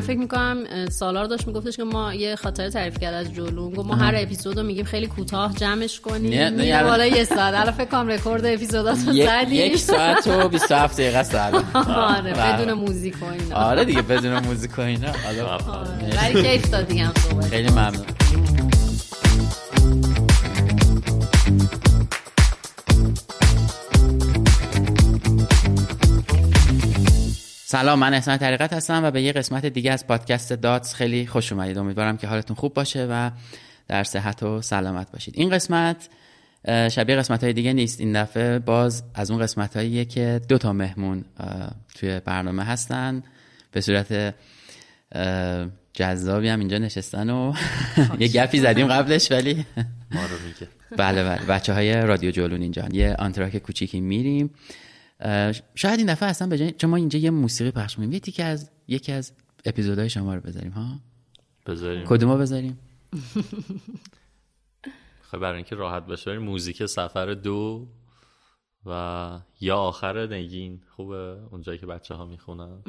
من فکر می‌کنم سالار داشت میگفتش که ما یه خاطر تعریف کرد از جلو گفت ما هر اپیزود رو میگیم خیلی کوتاه جمعش کنیم. میره بالا یه ساعت. الان فکر کنم رکورد اپیزودات رو زدیم. یک ساعت و 27 دقیقه است آره بدون موزیک و اینا. آره دیگه بدون موزیک و اینا. ولی کیف داد دیگه خیلی ممنون. سلام من احسان طریقت هستم و به یه قسمت دیگه از پادکست داتس خیلی خوش اومدید. امیدوارم که حالتون خوب باشه و در صحت و سلامت باشید. این قسمت شبیه قسمت های دیگه نیست. این دفعه باز از اون قسمت هاییه که دو تا مهمون توی برنامه هستن. به صورت جذابی هم اینجا نشستن و یه گپی زدیم قبلش ولی ما رو میگه. بله بله. بچه های رادیو جولون اینجا یه آنتراک کوچیکی میریم. شاید این دفعه اصلا بجای چون ما اینجا یه موسیقی پخش می‌کنیم. یه تیکه از یکی از اپیزودهای شما رو بذاریم ها؟ بذاریم. کدومو بذاریم؟ خب برای اینکه راحت باشه موزیک سفر دو و یا آخر نگین. خوبه اونجایی که بچه ها می‌خونن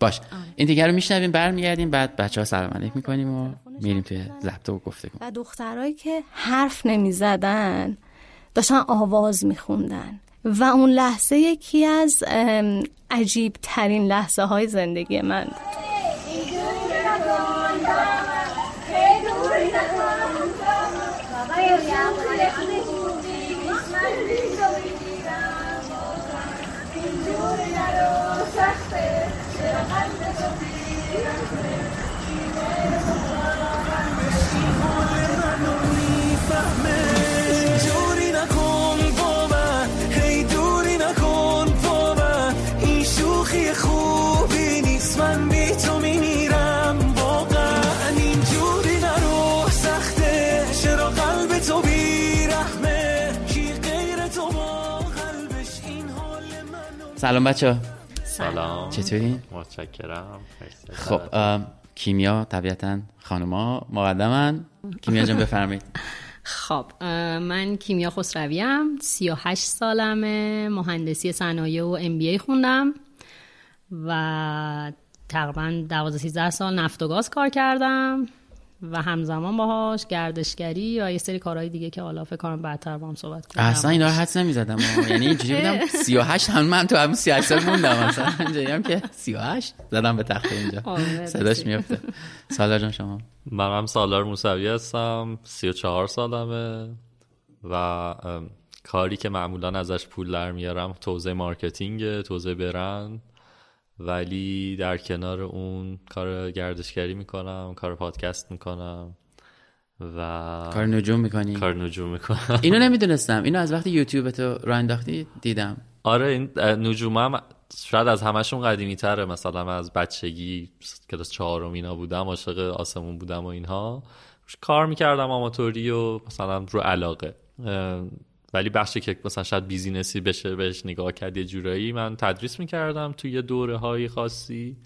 باش. این دیگه رو میشنویم برمیگردیم بعد بچه ها سلام علیک می‌کنیم و میریم توی لپتاپ گفته و دخترهایی که حرف نمی‌زدن داشتن آواز میخوندن. و اون لحظه یکی از عجیب ترین لحظه های زندگی من. سلام بچه سلام. چطوری؟ متشکرم. خب کیمیا طبیعتا خانوما مقدمن. کیمیا جان بفرمایید. خب من کیمیا خسرویم 38 سالمه مهندسی صنایع و ام بی ای خوندم و تقریبا 12 13 سال نفت و گاز کار کردم. و همزمان باهاش گردشگری و یه سری کارهای دیگه که حالا فکر کنم بعدتر با هم صحبت کنم اصلا اینا رو حدس نمی‌زدم یعنی اینجوری بودم 38 هم من تو همون 38 سال موندم. اصلا اینجوری هم که 38 زدم به تخت اینجا. آره، صداش میفته سالار جان شما؟ من هم سالار موسوی هستم. 34 سالمه و کاری که معمولا ازش پول در میارم توزیع marketing توزیع برند. ولی در کنار اون کار گردشگری می‌کنم کار پادکست می‌کنم و کار نجوم می‌کنی؟ کار نجوم می‌کنم. اینو نمی‌دونستم. اینو از وقتی یوتیوب تو را انداختی دیدم. آره این نجوم هم شاید از همشون قدیمی تره مثلا از بچگی کلاس چهارم اینا بودم عاشق آسمون بودم و اینها. کار می‌کردم آماتوری و مثلا رو علاقه. ولی بخشی که مثلا شاید بیزینسی بشه بهش نگاه کرد یه جورایی من تدریس می‌کردم توی دوره های خاصی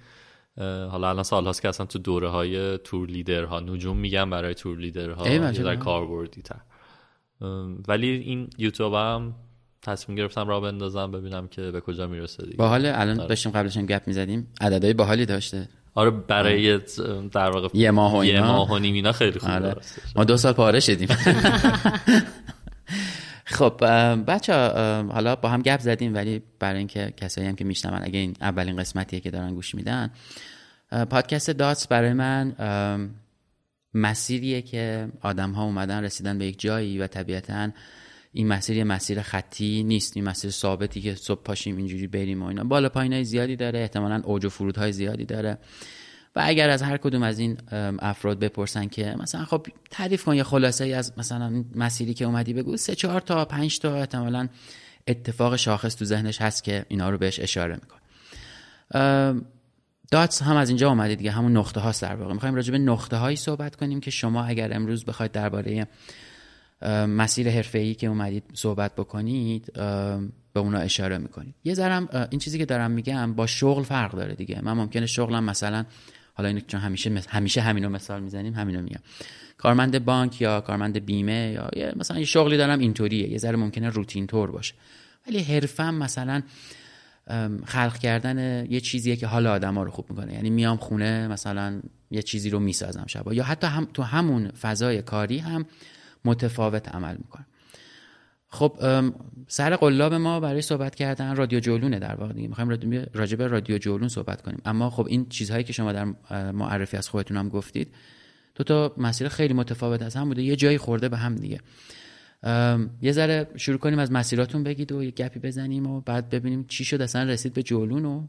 حالا الان سال هاست که اصلا تو دوره های تور لیدرها نجوم میگم برای تور لیدرها یا در کاربردی تر. ولی این یوتیوب هم تصمیم گرفتم را بندازم ببینم که به کجا می‌رسه دیگه. باحال الان آره. داشتیم قبلش گپ می‌زدیم. عددهای باحالی داشته. آره برای در واقع یه ماه و یه ماه و نیم اینا خیلی خوبه. آره. ما دو سال پاره شدیم. خب بچه حالا با هم گپ زدیم ولی برای اینکه کسایی هم که میشنون اگه این اولین قسمتیه که دارن گوش میدن پادکست داتس برای من مسیریه که آدم ها اومدن رسیدن به یک جایی و طبیعتا این مسیر مسیر خطی نیست این مسیر ثابتی که صبح پاشیم اینجوری بریم و اینا. بالا پایینای زیادی داره احتمالا اوج و فرودهای زیادی داره. و اگر از هر کدوم از این افراد بپرسن که مثلا خب تعریف کن یه خلاصه ای از مثلا مسیری که اومدی بگو. سه چهار تا پنج تا احتمالا اتفاق شاخص تو ذهنش هست که اینا رو بهش اشاره میکن داتس هم از اینجا اومده دیگه. همون نقطه هاست در واقع. می‌خوایم راجع به نقطه هایی صحبت کنیم که شما اگر امروز بخواید درباره مسیر حرفه‌ای که اومدید صحبت بکنید به اونا اشاره می‌کنید. یه ذرم این چیزی که دارم میگم با شغل فرق داره دیگه. من ممکنه شغلم مثلا حالا اینو چون همیشه همیشه همینو مثال می‌زنیم همینو میگم. کارمند بانک یا کارمند بیمه یا مثلا یه شغلی دارم اینطوریه یه ذره ممکنه روتین تور باشه. ولی حرفم مثلا خلق کردن یه چیزیه که حال آدما رو خوب می‌کنه. یعنی میام خونه مثلا یه چیزی رو می‌سازم شبا. یا حتی هم تو همون فضای کاری هم متفاوت عمل می‌کنم. خب سر قلاب ما برای صحبت کردن رادیو جولونه در واقع دیگه. می‌خوایم راجع به رادیو جولون صحبت کنیم. اما خب این چیزهایی که شما در معرفی از خودتون هم گفتید دو تا مسیر خیلی متفاوت از هم بوده. یه جایی خورده به هم دیگه. یه ذره شروع کنیم از مسیراتون بگید و یه گپی بزنیم و بعد ببینیم چی شد. اصلا رسید به جولون و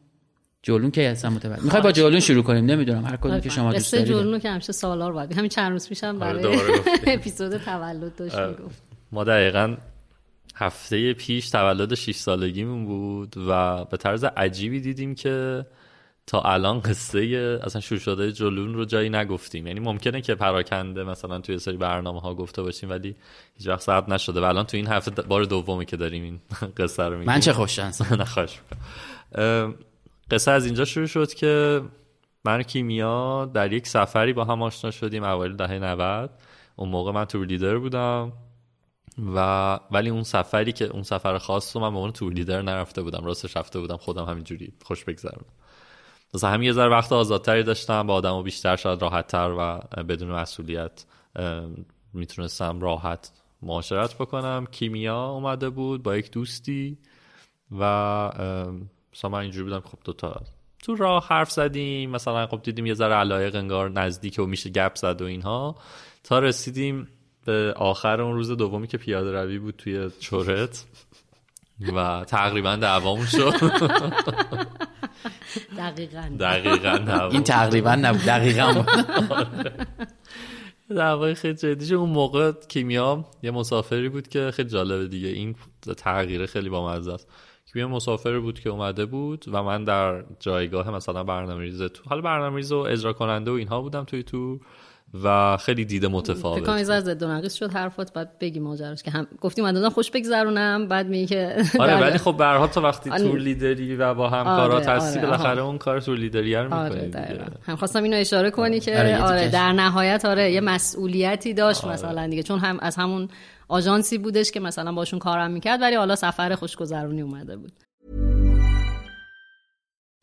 جولون که اصلا متوجه؟ می‌خوای با جولون شروع کنیم؟ نمی‌دونم. هر کدوم که شما دوست دارید. جولون که همیشه سالار بود همین چند روز پیشم آره، برای اپیزود تولد داشت می‌گفت ما دقیقا هفته پیش تولد 6 سالگیمون بود و به طرز عجیبی دیدیم که تا الان قصه اصلا شروع شده جلون رو جایی نگفتیم. یعنی ممکنه که پراکنده مثلا توی سری برنامه ها گفته باشیم ولی هیچ وقت ثبت نشده. و الان تو این هفته بار دومی که داریم این قصه رو میگیم. من چه خوششانس نخواهش قصه از اینجا شروع شد که من کیمیا در یک سفری با هم آشنا شدیم اوایل دهه 90 اون موقع من تور لیدر بودم. و ولی اون سفری که اون سفر خاص رو من به عنوان تور لیدر نرفته بودم. راستش رفته بودم. خودم همینجوری خوش بگذرونم. مثلا همین یه ذره وقت آزادتری داشتم. با آدم و بیشتر شاید راحتتر و بدون مسئولیت می‌تونستم راحت معاشرت بکنم. کیمیا اومده بود با یک دوستی و مثلا من اینجوری بودم خب دوتا تو راه حرف زدیم. مثلا خب دیدیم یه ذره علایق انگار نزدیک و میشه گپ زد و اینها. تا رسیدیم به آخر اون روز دومی که پیاده روی بود توی چورت و تقریبا دعوامون شد. دقیقا. دقیقا این تقریبا نبود دقیقا دعوای خیلی جدیش اون موقع کیمیا یه مسافری بود که خیلی جالبه دیگه. این تغییر خیلی با مزه است. کیمیا مسافری بود که اومده بود و من در جایگاه مثلا برنامه ریز تو حالا برنامه ریز و اجرا کننده و اینها بودم توی تو و خیلی دیده متفاوت. فکر کنم ضد نقیص شد حرفات بعد بگی ماجراش که هم گفتیم من خوش بگذرونم بعد میگه که آره ولی خب به هر تو وقتی تور لیدری و با همکارات آره، هستی آره، بالاخره اون کار تور لیدری رو آره می‌کنی هم خواستم اینو اشاره کنی که آره، آره. در نهایت آره یه مسئولیتی داشت مثلا دیگه چون هم از همون آژانسی بودش که مثلا باشون کارم می‌کرد ولی حالا سفر خوشگذرونی اومده بود.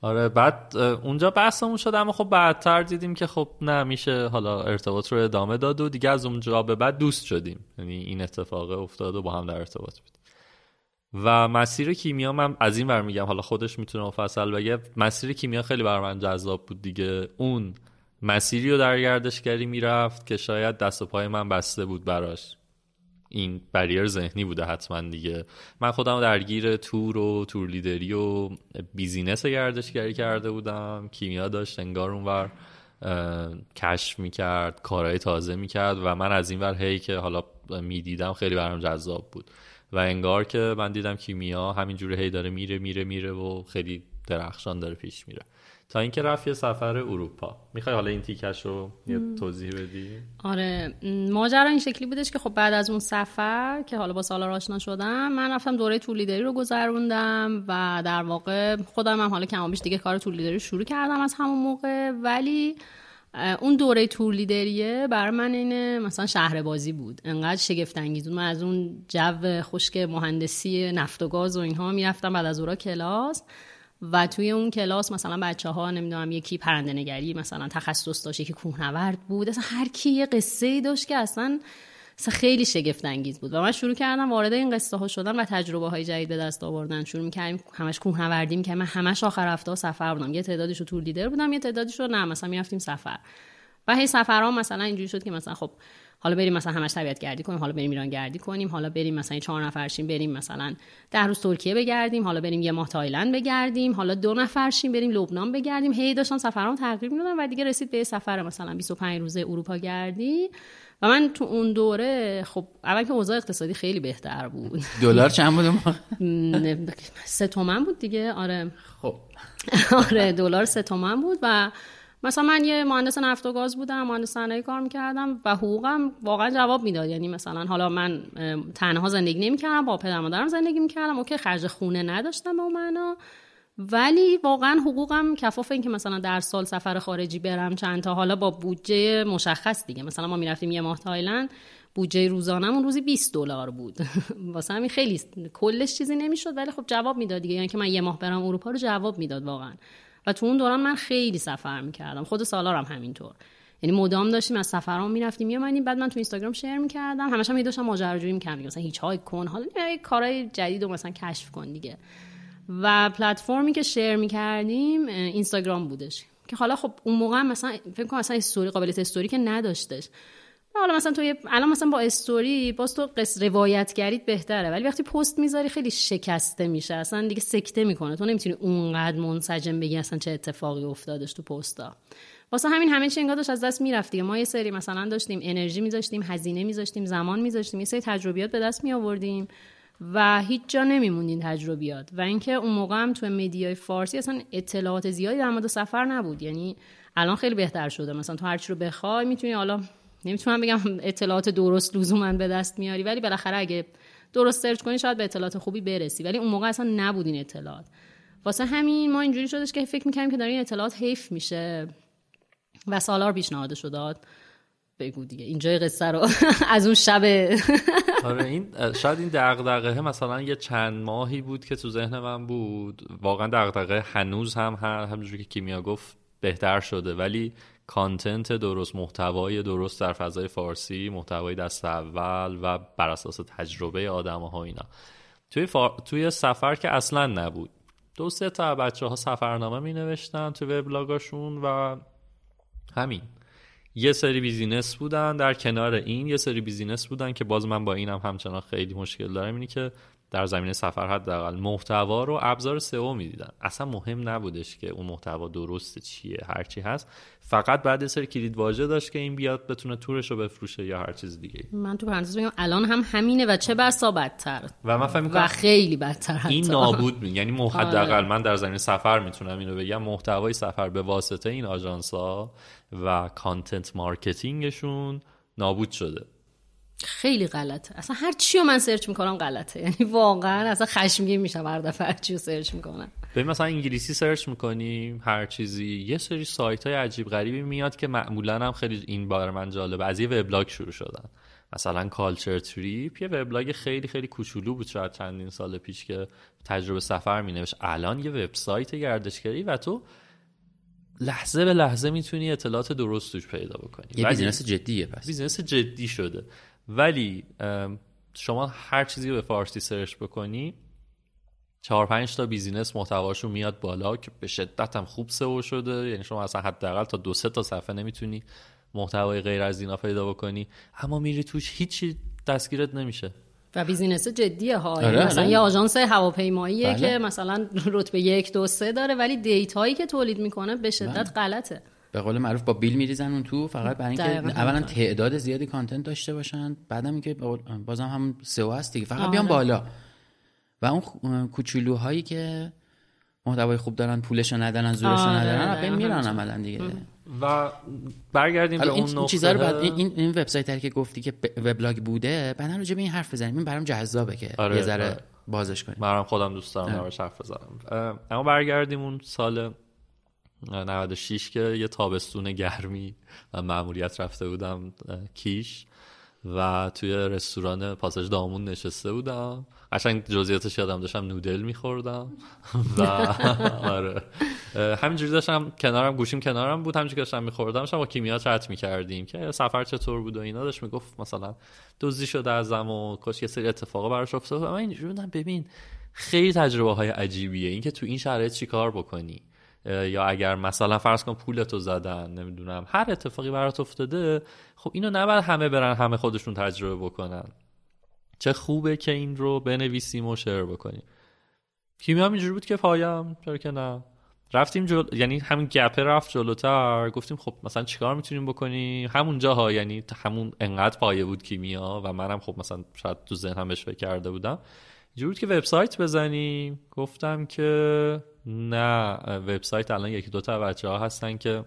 آره بعد اونجا بحثمون شد اما خب بعدتر دیدیم که خب نه میشه حالا ارتباط رو ادامه داد و دیگه از اونجا به بعد دوست شدیم. یعنی این اتفاق افتاد و با هم در ارتباط بودیم و مسیر کیمیا من از این ور میگم حالا خودش می‌تونه مفصل بگه مسیر کیمیا خیلی بر من جذاب بود دیگه. اون مسیری رو در گردشگری می‌رفت که شاید دست و پای من بسته بود براش. این بریر ذهنی بوده حتما دیگه. من خودم درگیر تور و تور لیدری و business گردشگری کرده بودم. کیمیا داشت انگار اونور کشف می‌کرد کارهای تازه می‌کرد و من از این ور هی که حالا می‌دیدم خیلی برام جذاب بود. و انگار که من دیدم کیمیا همینجوری هی داره میره میره میره و خیلی درخشان داره پیش میره. تا اینکه رفت یه سفر اروپا. می‌خوای حالا این تیکش رو یه توضیح بدی؟ آره. ماجرا این شکلی بودش که خب بعد از اون سفر که حالا با سالار آشنا شدم من رفتم دوره تور لیدری رو گذروندم و در واقع خودم هم حالا کم و بیش دیگه کار تور لیدری رو شروع کردم از همون موقع. ولی اون دوره تور لیدریه برای من اینه مثلا شهر بازی بود. انقدر شگفت انگیز من از اون جو خشک مهندسی نفت و گاز و اینها می‌رفتم بعد از اورا کلاس. و توی اون کلاس مثلا بچه ها نمی‌دونم یکی پرنده نگری مثلا تخصص داشت یکی کوهنورد بود. اصلا هر کی یه قصه ای داشت که اصلا خیلی شگفت انگیز بود. و من شروع کردم وارد این قصه ها شدن و تجربه های جدید به دست آوردن. شروع می‌کردیم همش کوهنوردی می‌کردیم من همش آخر هفته ها سفر بودم. یه تعدادش رو تور لیدر بودم یه تعدادش رو نه مثلا می‌رفتیم سفر. و هی سفرها مثلا اینجوری شد که مثلا خب حالا بریم مثلا همش طبیعت گردی کنیم حالا بریم ایران گردی کنیم حالا بریم مثلا چهار نفرشیم بریم مثلا ده روز ترکیه بگردیم حالا بریم یه ماه تایلند بگردیم حالا دو نفرشیم بریم لبنان بگردیم. هی داشتم سفرام تغییر می‌دادم و دیگه رسید به یه سفر مثلا 25 روزه اروپا گردی. و من تو اون دوره خب اول که اوضاع اقتصادی خیلی بهتر بود. دلار چند بود سه تومن بود دیگه آره. خب. آره دلار سه تومن بود و مثلا من یه مهندس نفت و گاز بودم مهندس صنایع کار می‌کردم و حقوقم واقعا جواب می‌داد. یعنی مثلا حالا من تنها زندگی نمی‌کردم با پدر مادرم زندگی می‌کردم. OK خرج خونه نداشتم اون معنا. ولی واقعا حقوقم کفاف این که مثلا در سال سفر خارجی برم چند تا حالا با بودجه مشخص دیگه. مثلا ما می‌رفتیم یه ماه تایلند بودجه روزانمون روزی 20 دلار بود. واسه همین خیلی کلش چیزی نمی‌شد ولی خب جواب می‌داد دیگه. یعنی که من یه ماه برم اروپا رو جواب می‌داد واقعا. و تو اون دوران من خیلی سفر می‌کردم. خود سالارم همینطور. یعنی مدام داشتیم از سفرام می‌رفتیم. یه بعد من تو اینستاگرام شیر می‌کردم. همش هم داشتم ماجراجویی می‌کردم. مثلا هیچ های کن. حالا کارهای جدید رو مثلا کشف کن دیگه. و پلتفرمی که شیر می‌کردیم اینستاگرام بودش. که حالا خب اون موقع مثلا فکر کنم مثلا استوری قابلیت استوری که نداشتش. حالا مثلا تو الان مثلا با استوری باز تو قص روایتگریت بهتره ولی وقتی پست می‌ذاری خیلی شکسته میشه. اصلا دیگه سکته می‌کنه. تو نمی‌تونی اونقدر منسجم بگی اصلا چه اتفاقی افتادش تو پستا. واسه همین همه چی انگار داشت از دست می‌رفت دیگه. ما یه سری مثلا داشتیم انرژی میذاشتیم هزینه میذاشتیم زمان میذاشتیم یه سری تجربیات به دست می آوردیم و هیچ جا نمیموندین تجربیات. و اینکه اون موقع هم تو مدیای فارسی اصلا اطلاعات زیادی در مورد سفر نبود. یعنی الان خیلی بهتر شده. مثلا تو هر چی رو بخوای می‌تونی حالا نمی‌تونم بگم اطلاعات درست لزوما به دست میاری ولی بالاخره اگه درست سرچ کنی شاید به اطلاعات خوبی برسی. ولی اون موقع اصلا نبود این اطلاعات. واسه همین ما اینجوری شدش که فکر می‌کنیم که داره این اطلاعات حیف میشه و سالار پیشنهادش رو داد بگو دیگه اینجای قصه رو از اون شب. آره این شاید این دغدغه مثلا یه چند ماهی بود که تو ذهن من بود. واقعا دغدغه هنوز هم هر همونجوری که کیمیا گفت بهتر شده. ولی content درست محتوای درست در فضای فارسی محتوای دست اول و بر اساس تجربه آدم ها اینا. توی, فا... توی سفر که اصلا نبود. دو سه تا بچه ها سفرنامه می نوشتن توی وبلاگاشون و همین. یه سری business بودن در کنار این یه سری business بودن که باز من با اینم همچنان خیلی مشکل دارم اینی که در زمینه سفر حداقل محتوا رو ابزار سئو می‌دیدن. اصلا مهم نبودش که اون محتوا درست چیه هر چی هست. فقط بعد یه سری کلید واژه داشت که این بیاد بتونه تورش رو بفروشه یا هر چیز دیگه من تو پرانتز بگم الان هم همینه و چه بسا بدتر. و من فکر و خیلی بدتر حتی. این نابود می یعنی آره. حداقل من در زمینه سفر می‌تونم اینو بگم محتوای سفر به واسطه این آژانس ها و content marketing شون نابود شده. خیلی غلطه. اصلا هر چی رو من search می‌کنم غلطه. یعنی واقعا اصلا خشمگین میشم هر دفعه هر چی رو search می‌کنم. ببین مثلا انگلیسی search می‌کنیم هر چیزی. یه سری سایت های عجیب غریبی میاد که معمولا هم خیلی این برام جالبه. از یه وبلاگ شروع شدن. مثلا Culture Trip. یه وبلاگ خیلی خیلی کوچولو بود شاید چندین سال پیش که تجربه سفر مینوشت. الان یه وبسایت گردشگری و تو لحظه به لحظه می‌تونی اطلاعات درست توش پیدا بکنی. یه business جدیه پس. business جدی شده. ولی شما هر چیزی رو به فارسی search بکنی چهار پنج تا business محتواشون میاد بالا که به شدت هم خوب سئو شده. یعنی شما اصلا حداقل تا دو سه تا صفحه نمی‌تونی محتوای غیر از اینا پیدا بکنی. اما میری توش هیچی دستگیرت نمیشه. و business جدیه ها. آره، یعنی مثلا آره. یه آژانس هواپیماییه بله. که مثلا رتبه یک دو سه داره ولی data یی که تولید می‌کنه به شدت غلطه. به قول معروف با بیل میریزن اون تو فقط برای اینکه. اولا تعداد زیادی content داشته باشن بعدم اینکه بازم هم سئو هست دیگه فقط آره. بیان بالا و اون کوچولوهایی که محتوای خوب دارن پولشو ندارن زورشو آره، ندارن بین میرن. عملا دیگه و برگردیم به اون این نقطه چیزا رو بعد این این, این وبسایت هایی که گفتی که وبلاگ بوده بعدا راجع به این حرف بزنیم این برام جذابه که آره، یه ذره آره. بازش کنیم منم خودم دوست دارم آره. حرف بزنم اما برگردیم اون سال 96 که یه تابستون گرمی و مأموریت رفته بودم کیش و توی رستوران پاساژ دامون نشسته بودم. قشنگ جزئیاتش یادم داشتم نودل میخوردم و آره. همینجوری داشتم کنارم گوشیم کنارم بود همینجوری داشتم میخوردم. داشتم با کیمیا چت می‌کردیم که سفر چطور بود و اینا. داشت می‌گفت مثلا دزدی شده ازم و کاش یه سری اتفاقا براش افتاد و من اینجوری بودم ببین خیلی تجربه های عجیبیه. اینکه تو این شرایط چیکار بکنی؟ یا اگر مثلا فرض کن پولتو زدن نمی‌دونم هر اتفاقی برات افتاده خب اینو نباید همه برن همه خودشون تجربه بکنن. چه خوبه که این رو بنویسیم و شیر بکنیم. کیمیا هم اینجوری بود که پایم؟ چرا که نه. رفتیم جل... یعنی همین گپه رفت جلوتر. گفتیم خب مثلا چیکار می‌تونیم بکنیم؟ همونجا ها یعنی همون انقدر پایه بود کیمیا و منم خب مثلا شاید تو ذهنم بهش فکر کرده بودم. اینجوری که وبسایت بزنیم. گفتم که نه وبسایت الان یکی دو تا بچه ها هستن که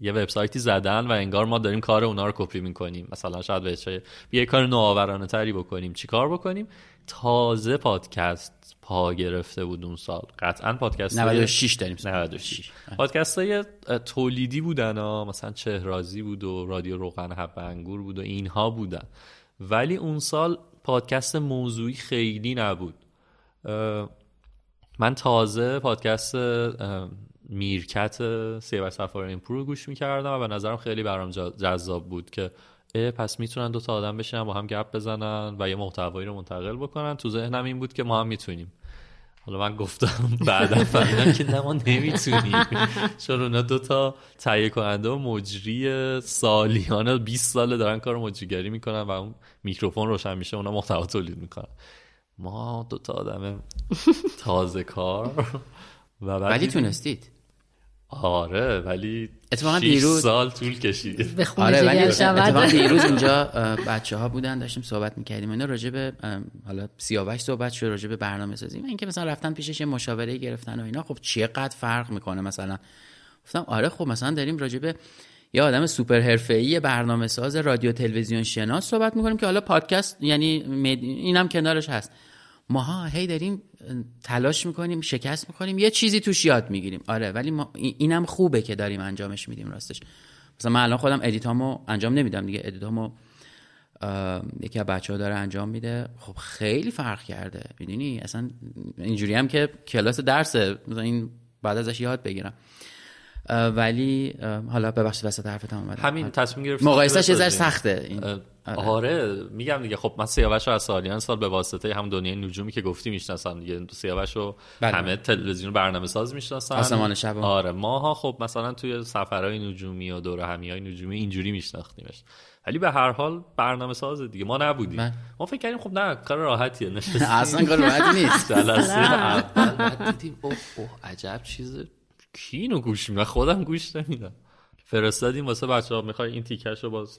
یه وبسایتی زدن و انگار ما داریم کار اونا رو کپی می‌کنیم. مثلا شاید بهش یه کار نوآورانه تری بکنیم. چیکار بکنیم؟ تازه پادکست پا گرفته بود اون سال. قطعا پادکست 96 داریم. 96 پادکست های تولیدی بودن ها. مثلا چهرازی بود و رادیو روغن حب انگور بود و اینها بودن. ولی اون سال پادکست موضوعی خیلی نبود. من تازه پادکست میرکت سیبر سفار این رو گوش می‌کردم و به نظرم خیلی برام جذاب بود که پس می‌تونن دو تا آدم بشینن با هم گپ بزنن و یه محتوایی رو منتقل بکنن. تو ذهنم این بود که ما هم می‌تونیم. حالا من گفتم بعدا فهمیدم که نه ما نمی‌تونیم. چون اونا دو تا تهیه کننده و مجری سالیانه 20 ساله دارن کار مجریگری می‌کنن و اون میکروفون روشن میشه اونا محتوا تولید می‌کنن. ما دو تا آدم تازه کار و بعد ولی تونستید. آره ولی اتفاقا دیروز- سال طول کشید. به خونه آره ولی اتفاقا دیروز اینجا بچه ها بودن داشتیم صحبت می‌کردیم. اینا راجع به حالا سیاوش صحبت شد راجع به برنامه سازی. و اینکه مثلا رفتن پیشش یه مشاوره گرفتن و اینا خب چقدر فرق می‌کنه مثلا؟ گفتم آره خب مثلا داریم راجع به یه آدم سوپر حرفه‌ای برنامه ساز رادیو تلویزیون شناس صحبت می‌کنیم که حالا پادکست یعنی اینم کنارش هست. ماها هی داریم تلاش می‌کنیم شکست می‌کنیم یه چیزی توش یاد می‌گیریم. آره ولی ما این- اینم خوبه که داریم انجامش میدیم راستش. مثلا من الان خودم edit امو انجام نمیدم دیگه. edit امو یکی از بچه ها داره انجام میده. خب خیلی فرق کرده. می‌دونی؟ اصلا اینجوری هم که کلاس درسه مثلا این بعد ازش یاد بگیرم. ولی حالا ببخشید وسط حرفتم اومدم. همین تصمیم گرفت مقایسش یه ذره سخته. این. اه، آره. میگم دیگه خب من سیاوش رو از سالیان سال به واسطه هم دنیای نجومی که گفتی می‌شناسم دیگه. سیاوش رو بله. همه تلویزیون برنامه ساز می‌شناسن. آسمان شب. آره ماها خب مثلا توی سفرهای نجومی و دوره همی های نجومی اینجوری میشناختیمش. ولی به هر حال برنامه ساز دیگه. ما نبودیم. بله. ما فکر کردیم خب نه کار راحتیه نشستیم. اصلا کار راحتی نیست. جلسه اول بعد دیدیم اوه اوه عجب چیز کی اینو گوش میدن خودم گوش نمیدم. فرستادیم واسه بچه ها می‌خوای این تیکش رو باز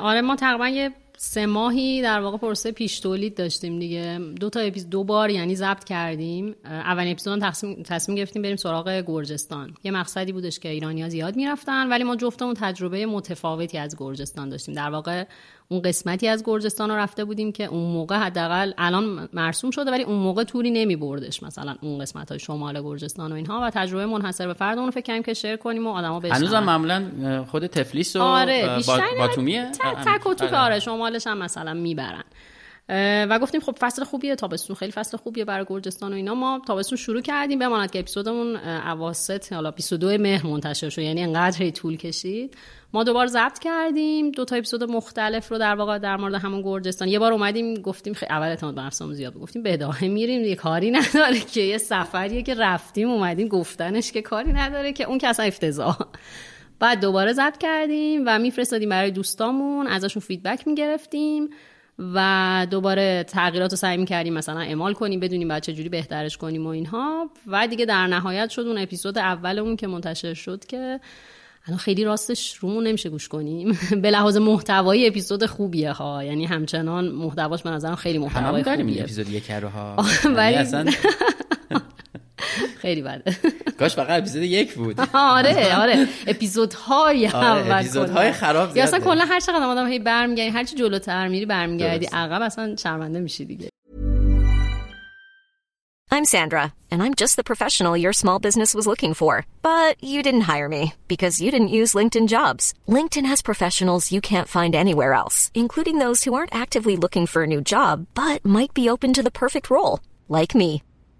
آره ما تقریبا یه سه ماهی در واقع پروسه پیش تولید داشتیم دیگه. دو تا اپیز دو بار یعنی ضبط کردیم. اولین اپیزود تصمیم تصمیم گرفتیم بریم سراغ گرجستان. یه مقصدی بودش که ایرانیا زیاد می‌رفتن ولی ما جفتمون تجربه متفاوتی از گرجستان داشتیم. در واقع اون قسمتی از گرجستان رو رفته بودیم که اون موقع حداقل الان مرسوم شده ولی اون موقع توری نمی بردش مثلا اون قسمت های شمال گرجستان و اینها و تجربه منحصر به فرد اون رو فکر کنیم که شیر کنیم و آدما بشنون. هنوزم معمولا خود تفلیس و آره باتومیه؟ تک و توک آره شمالش هم مثلا می‌برن. و گفتیم خب فصل خوبیه تابستون خیلی فصل خوبیه برای گرجستان و اینا. ما تابستون شروع کردیم بماند که اپیزودمون اواسط حالا 22 مهر منتشر شد یعنی انقدر طول کشید. ما دوبار ضبط کردیم دو تا اپیزود مختلف رو در واقع در مورد همون گرجستان. یه بار اومدیم گفتیم خیلی اول اعتماد به نفسمون زیاد. گفتیم به ادامه میریم یه کاری نداره که یه سفریه که رفتیم اومدیم گفتنش که کاری نداره که اون که اصلا افتضاح. بعد دوباره ضبط کردیم و میفرستادیم برای دوستامون ازشون فیدبک می‌گرفتیم. و دوباره تغییرات رو سعی می‌کردیم مثلا اعمال کنیم بدونیم بعد چجوری بهترش کنیم و اینها. و دیگه در نهایت شد اون اپیزود اولمون که منتشر شد که الان خیلی راستش رومون نمیشه گوش کنیم. به لحاظ محتوایی اپیزود خوبیه ها. یعنی همچنان محتواش به نظرم خیلی محتوای خوبیه. اپیزود یک رو ها. یعنی ولی- خیلی بده کاش فقط اپیزود یک بود آره آره اپیزودهای آره، اول اپیزودهای. خراب یا اصلا. کلا هر چقدر آدم هی برمیگردی هر چی جلوتر میری برمیگردی. عقب اصلا شرمنده میشی دیگه I'm Sandra, and I'm just the professional your small business was looking for. But you didn't hire me because you didn't use LinkedIn jobs. LinkedIn has professionals you can't find anywhere else, including those who aren't actively looking for a new job but might be open to the perfect role, like me.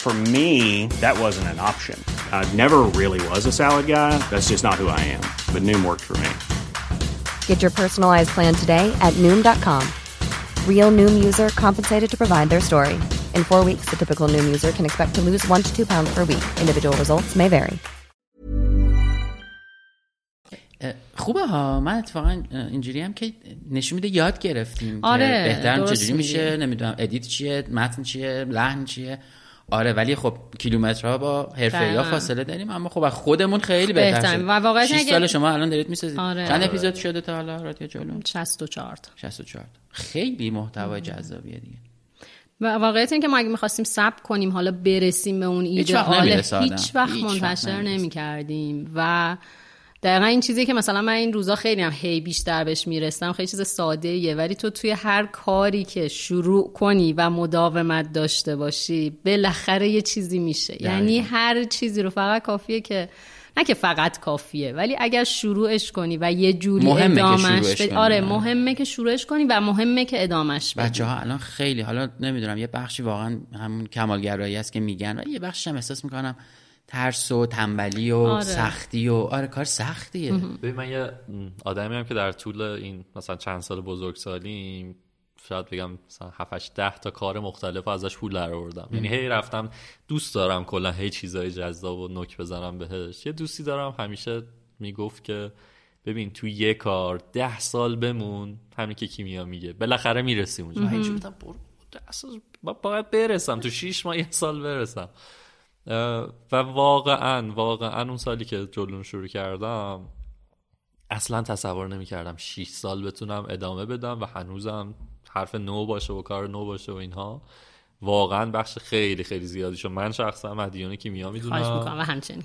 For me, that wasn't an option. I never really was a salad guy. That's just not who I am. But Noom worked for me. Get your personalized plan today at Noom.com. Real Noom user compensated to provide their story. In four weeks, the typical Noom user can expect to lose one to two pounds per week. Individual results may vary. اه، خوبه ها من اتفاقا اه، اینجوری هم که نشون میده یاد گرفتیم که آره، بهتر درست چجوری میشه میگی. نمیدونم ادیت چیه متن چیه لحن چیه آره ولی خب کیلومترها با حرفه یا. فاصله داریم اما خب خودمون خیلی بهتر. شد و واقعا 6 اگه- سال شما الان دارید می‌سازید آره. چند آره. اپیزود شده تا حالا رادیو جلو 64 تا 64 خیلی محتوای جذابیه دیگه و واقعیت این که ما اگه می‌خواستیم ثبت کنیم حالا برسیم به اون ایدئال آدم. هیچ وقت منتشر نمی‌رسه. نمی کردیم و دقیقا این چیزی که مثلا من این روزا خیلی هم هی بیشتر بهش می‌رسم خیلی چیز ساده ایه ولی تو توی هر کاری که شروع کنی و مداومت داشته باشی بالاخره یه چیزی میشه یعنی هر چیزی رو فقط کافیه که نه که فقط کافیه ولی اگر شروعش کنی و یه جوری مهمه ادامش بدی. آره. مهمه که شروعش کنی و مهمه که ادامش بدی بچه ها الان خیلی حالا نمی‌دونم یه بخشی واقعا همون کمالگرایی است که میگن و یه بخشش هم احساس می‌کنم ترس و تنبلی و آره. سختی و آره کار سختیه. ببین من یه آدمی هم که در طول این مثلا چند سال بزرگسالیم شاید بگم مثلا 7 ده تا کار مختلف ازش پول در آوردم. یعنی هی رفتم دوست دارم کلا هی چیزای جذاب و نک بزنم بهش. یه دوستی دارم همیشه می‌گفت که ببین تو یه کار ده سال بمون همین که کیمیا میگه. بالاخره می‌رسیم اونجا. من اینجوری بودم برو ده سال با- باید برسم تو شیش ماه یه سال برسم. و واقعا واقعا اون سالی که جلون شروع کردم اصلا تصور نمی‌کردم 6 سال بتونم ادامه بدم و هنوزم حرف نو باشه و کار نو باشه و اینها. واقعا بخش خیلی خیلی زیادی شد. من شخصا مدیون کیمیا می‌دونم. خواهش می‌کنم و همچنین.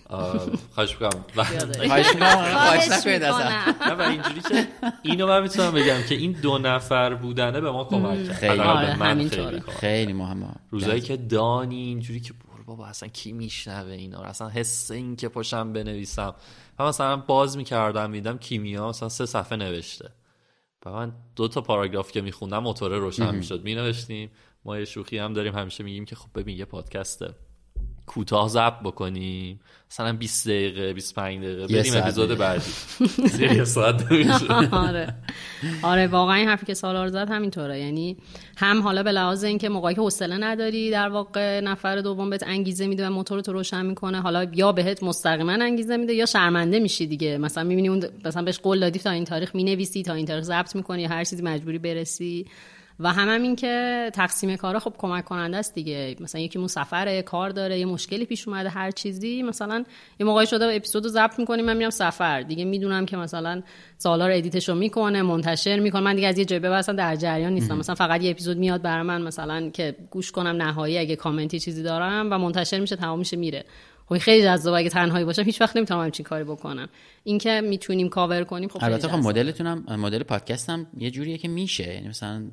خواهش می‌کنم. و خواهش می‌کنم. اینجوری که اینو من می‌تونم بگم که این دو نفر بودنه به ما کمک کرد. خیلی. آره،. خیلی مهمه. روزایی که دانی اینجوری که بابا اصلا کی میشنوه اینا؟ رو اصلا حس این که پشم بنویسم. و مثلا باز می‌کردم میدم کیمیا مثلا سه صفحه نوشته. و من دو تا پاراگراف که میخوندم موتور روشن می‌شد. مینوشتیم. ما یه شوخی هم داریم همیشه میگیم که خب ببین یه پادکسته. کوتاه ضبط بکنیم. مثلا 20 دقیقه 25 دقیقه. بریم اپیزود. بعدی. زیر یه ساعت آره. آره واقعا این حرفی که سالار زد همینطوره. یعنی هم حالا به لحاظ اینکه موقعی که حوصله نداری در واقع نفر دوم بهت انگیزه میده و موتور تو روشن می‌کنه حالا یا بهت مستقیما انگیزه میده یا شرمنده میشی دیگه. مثلا می‌بینی اون مثلا بهش قول دادی تا این تاریخ می‌نویسی تا این تاریخ ضبط می‌کنی یا هر چیزی مجبوری برسی. و هم, هم این که تقسیم کارا خب کمک کننده است دیگه. مثلا یکی مون سفره کار داره یه مشکلی پیش اومده هر چیزی. مثلا یه موقعی شده اپیزودو ضبط می‌کنیم من میرم سفر. دیگه می‌دونم که مثلا سالار edit شو می‌کنه منتشر می‌کنه. من دیگه از یه جای به بعد اصلا در جریان نیستم. مثلا فقط یه اپیزود میاد برای من مثلا که گوش کنم نهایی اگه کامنتی چیزی دارم و منتشر میشه تمام میشه میره. خب خیلی جذابه. اگه تنهایی باشم هیچ وقت نمی‌تونم همچین کاری بکنم. اینکه می‌تونیم کاور کنیم خب البته خب جذابه. مدلتون هم مدل پادکست هم یه جوریه که میشه. یعنی مثلا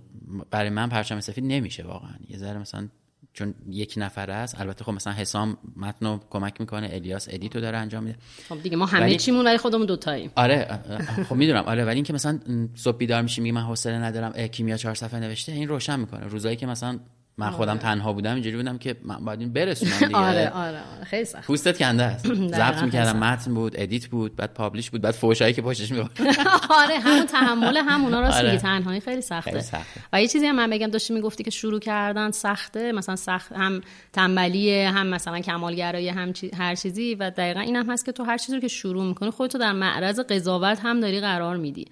برای من پرچم سفید نمیشه واقعا. یه ذره مثلا چون یک نفر است البته خب مثلا حسام متن رو کمک می‌کنه الیاس edit و داره انجام میده. خب دیگه ما همه ولی- چیمون ولی خودمون دوتاییم. آره اه، اه، خب می‌دونم. آره ولی اینکه مثلا صبح بیدار میشی میگی من حوصله ندارم کیمیا چهار صفحه نوشته این روشن می‌کنه. روزایی که مثلا من خودم تنها بودم اینجوری بودم که من باید این برسونم دیگه. آره آره آره. خیلی سخت. پوستت کنده است. ضبط می‌کردم. متن بود edit بود بعد publish بود بعد فوشایی که پشتش میبود آره همون تحمل هم اونا راست آره. میگی. تنهایی خیلی سخته. خیلی سخته. و یه چیزی هم من بگم داشتی می‌گفتی که شروع کردن سخته مثلا سخت هم تنبلیه هم مثلا کمالگرایی هم چی- هر چیزی. و دقیقا این هم هست که تو هر چیزی رو که شروع می‌کنی خودتو در معرض قضاوت هم داری قرار میدی.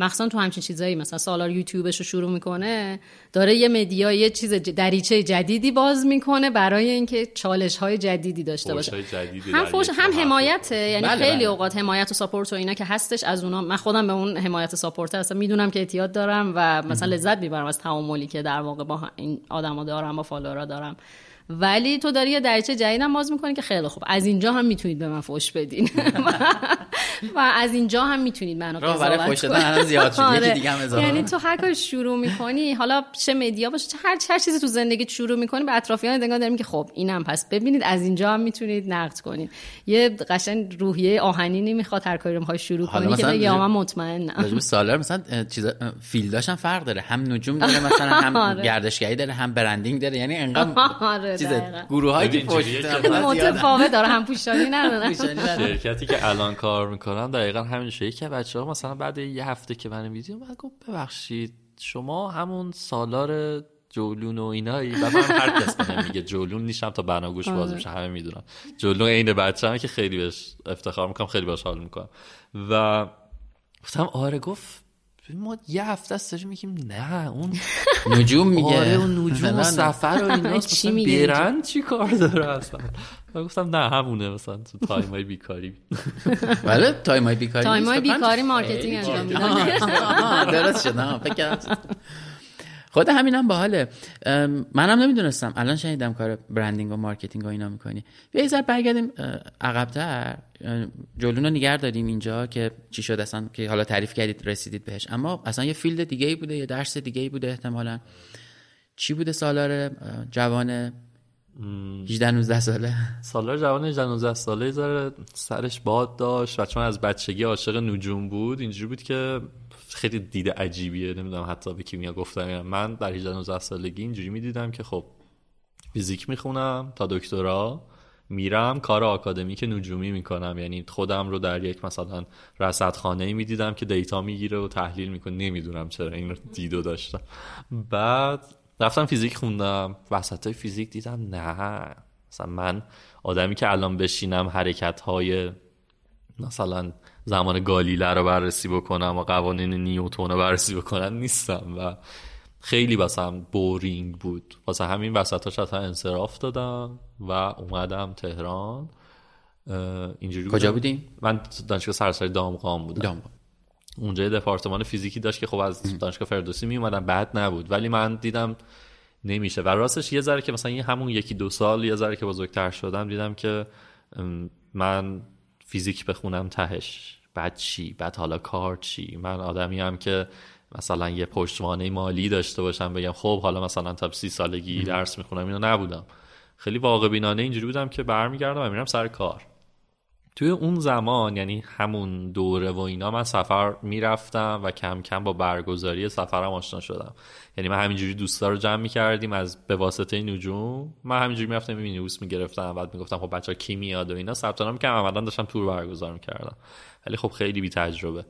مخصوصا تو همچین چیزایی مثلا سالار یوتیوبش رو شروع می‌کنه داره یه media یه چیز دریچه جدیدی باز می‌کنه برای اینکه چالش های جدیدی داشته باشه. هم فوش هم محل. حمایته. یعنی بله، خیلی بله. اوقات حمایت و ساپورت و اینا که هستش از اونا من خودم به اون حمایت و ساپورت هستم. می‌دونم که احتیاط دارم و مثلا لذت می‌برم از تعاملی که در واقع با این آدما دارم با فالوورا دارم. ولی تو داری یه دریچه باز می‌کنی که خیلی خوب از اینجا هم می‌تونید به من فوش بدین و از اینجا هم می‌تونید منو راه برای قضاوت فوش دادن زیاد شد. یکی آره. دیگه هم اضافه. یعنی تو هر کاری شروع می‌کنی حالا چه مدیا باشه چه هر هر چیزی تو زندگیت شروع می‌کنی به اطرافیان نگاه داریم که خب اینم پس ببینید از اینجا هم می‌تونید نقد کنید یه قشنگ روحیه آهنینی می‌خواد هر کاری رو می‌خوای شروع کنی که بگی من مطمئنم سالار مثلا اه، فیلداش هم فرق داره هم نجوم داره مثلا هم آره. گردشگری داره هم برندینگ داره یعنی انقدر آره، چیز. گروه هایی که پشت. متفاوت داره. هم پوشانی نداره. شرکتی که الان کار می‌کنم دقیقا همین شده که بچه ها مثلا بعد یه هفته که من ویدیو من گفت ببخشید شما همون سالار جولون و اینایی. و من هر کس میگه جولون نیشم تا بناگوش باز میشه همه می‌دونن. جولون عین بچه همه که خیلی بهش افتخار می‌کنم خیلی باش حال می‌کنم. و گفتم آره گفت ما یه هفته است داریم میگیم نه اون نجوم میگه. آره اون نجوم نه، و نه. سفر و ایناست چی مثلا میگه برند چی کار داره اصلا؟ من گفتم نه همونه مثلا تو تایم های بیکاری. بله تایم های بیکاری تایم های 25 بیکاری مارکتینگ انجام میدن. درست شد. آها، فکر. خود همینم باحاله. منم نمی‌دونستم. الان شنیدم کار branding و marketing و اینا می‌کنی. بیا یه ذره برگردیم عقبتر. اه، جلون رو نگر داریم اینجا که چی شد اصلا که حالا تعریف کردید رسیدید بهش. اما اصلا یه field دیگه ای بوده یه درس دیگه ای بوده احتمالا. چی بوده سالار جوان 18 19 ساله؟ سالار جوان 19 ساله سرش باد داشت و چون از بچگی عاشق نجوم بود اینجوری بود که خیلی دید عجیبیه نمی‌دونم حتی به کیمیا گفتم نه. من در 18 19 سالگی اینجوری می‌دیدم که خب فیزیک می‌خونم تا دکترا میرم کار آکادمیک نجومی می‌کنم. یعنی خودم رو در یک مثلا رصدخانه می‌دیدم که دیتا می‌گیره و تحلیل می‌کنه. نمی‌دونم چرا این رو دیدو داشتم. بعد رفتم فیزیک خوندم. وسط فیزیک دیدم نه. مثلا من آدمی که الان بشینم حرکت های مثلا زمان گالیله رو بررسی بکنم و قوانین نیوتون رو بررسی بکنم نیستم و خیلی واسم بورینگ بود. واسه همین وسطاش حتی انصراف دادم و اومدم تهران. اینجوری کجا. بودیم؟ من دانشگاه سراسری دامغان بودم. دام. اونجا یه دپارتمان فیزیکی داشت که خب از دانشگاه فردوسی می اومدم بد نبود. ولی من دیدم نمیشه. و راستش یه ذره که مثلا یه همون یکی دو سال یه ذره که بزرگتر شدم دیدم که من فیزیک بخونم تهش. بعد چی؟ بعد حالا کار چی؟ من آدمی هم که مثلا یه پشتوانه مالی داشته باشم بگم خب حالا مثلا تا سی سالگی درس می‌خونم اینو نبودم. خیلی واقع بینانه اینجوری بودم که برمیگردم و میرم سر کار. توی اون زمان یعنی همون دوره و اینا من سفر می‌رفتم و کم کم با برگزاری سفرم آشنا شدم. یعنی من همینجوری دوستا رو جمع می‌کردیم از به واسطه نجوم. من همینجوری می‌رفتم می نویس می‌گرفتم بعد می‌گفتم خب بچه کی میاد و اینا. ثبت نام عملا داشتم تور برگزار می‌کردم ولی خب خیلی بی تجربه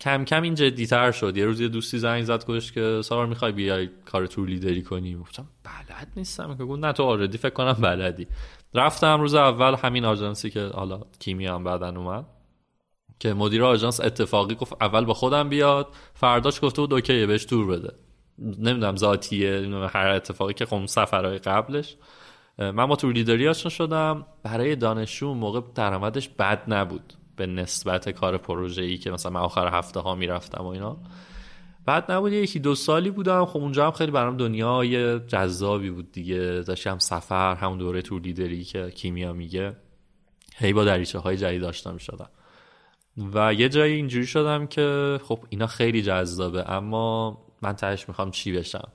کم کم این جدیتر شد. یه روز یه دوستی زنگ زد گفتش که سارا می‌خوای بیای کار تور لیدری کنی؟ گفتم بلد نیستم. که گفت نه تو آردی فکر کنم بلدی. رفتم روز اول همین آژانسی که حالا کیمیا هم بعدن اومد که مدیر آژانس اتفاقی گفت اول با خودم بیاد. فرداش گفته بود اوکیه بهش تور بده. نمی‌دونم ذاتیه نمی‌دونم هر اتفاقی که خب سفرهای قبلش. من با تور لیدری آشنا شدم. برای دانشجو موقع درآمدش بد نبود. به نسبت کار پروژه ای که مثلا من آخر هفته ها می‌رفتم و اینا. بعد نبود یکی دو سالی بودم. خب اونجا هم خیلی برام دنیای جذابی بود دیگه. داشتم سفر همون دوره تور لیدری که کیمیا میگه. هی با دریچه های جدید آشنا می‌شدم. و یه جایی اینجوری شدم که خب اینا خیلی جذابه اما من تهش می‌خوام چی بشم.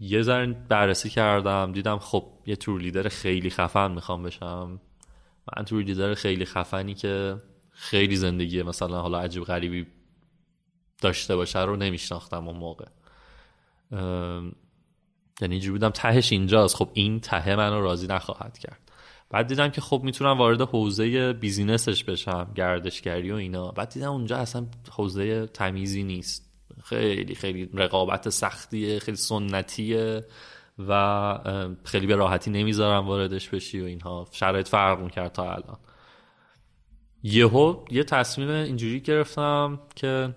یه ذره بررسی کردم. دیدم خب یه تور لیدر خیلی خفن می‌خوام بشم. من تور لیدر خیلی خفنی که خیلی زندگی مثلا حالا عجیب غریبی داشته باشه رو نمیشناختم اون موقع. یعنی اینجوری بودم تهش اینجاست. خب این ته منو راضی نخواهد کرد. بعد دیدم که خب می‌تونم وارد حوزه بیزینسش بشم گردشگری و اینا. بعد دیدم اونجا اصلا حوزه تمیزی نیست. خیلی خیلی رقابت سختیه خیلی سنتیه. و خیلی به راحتی نمی‌ذارم واردش بشی و اینها. شرایط فرق می‌کرد تا الان. یهو یه تصمیم اینجوری گرفتم که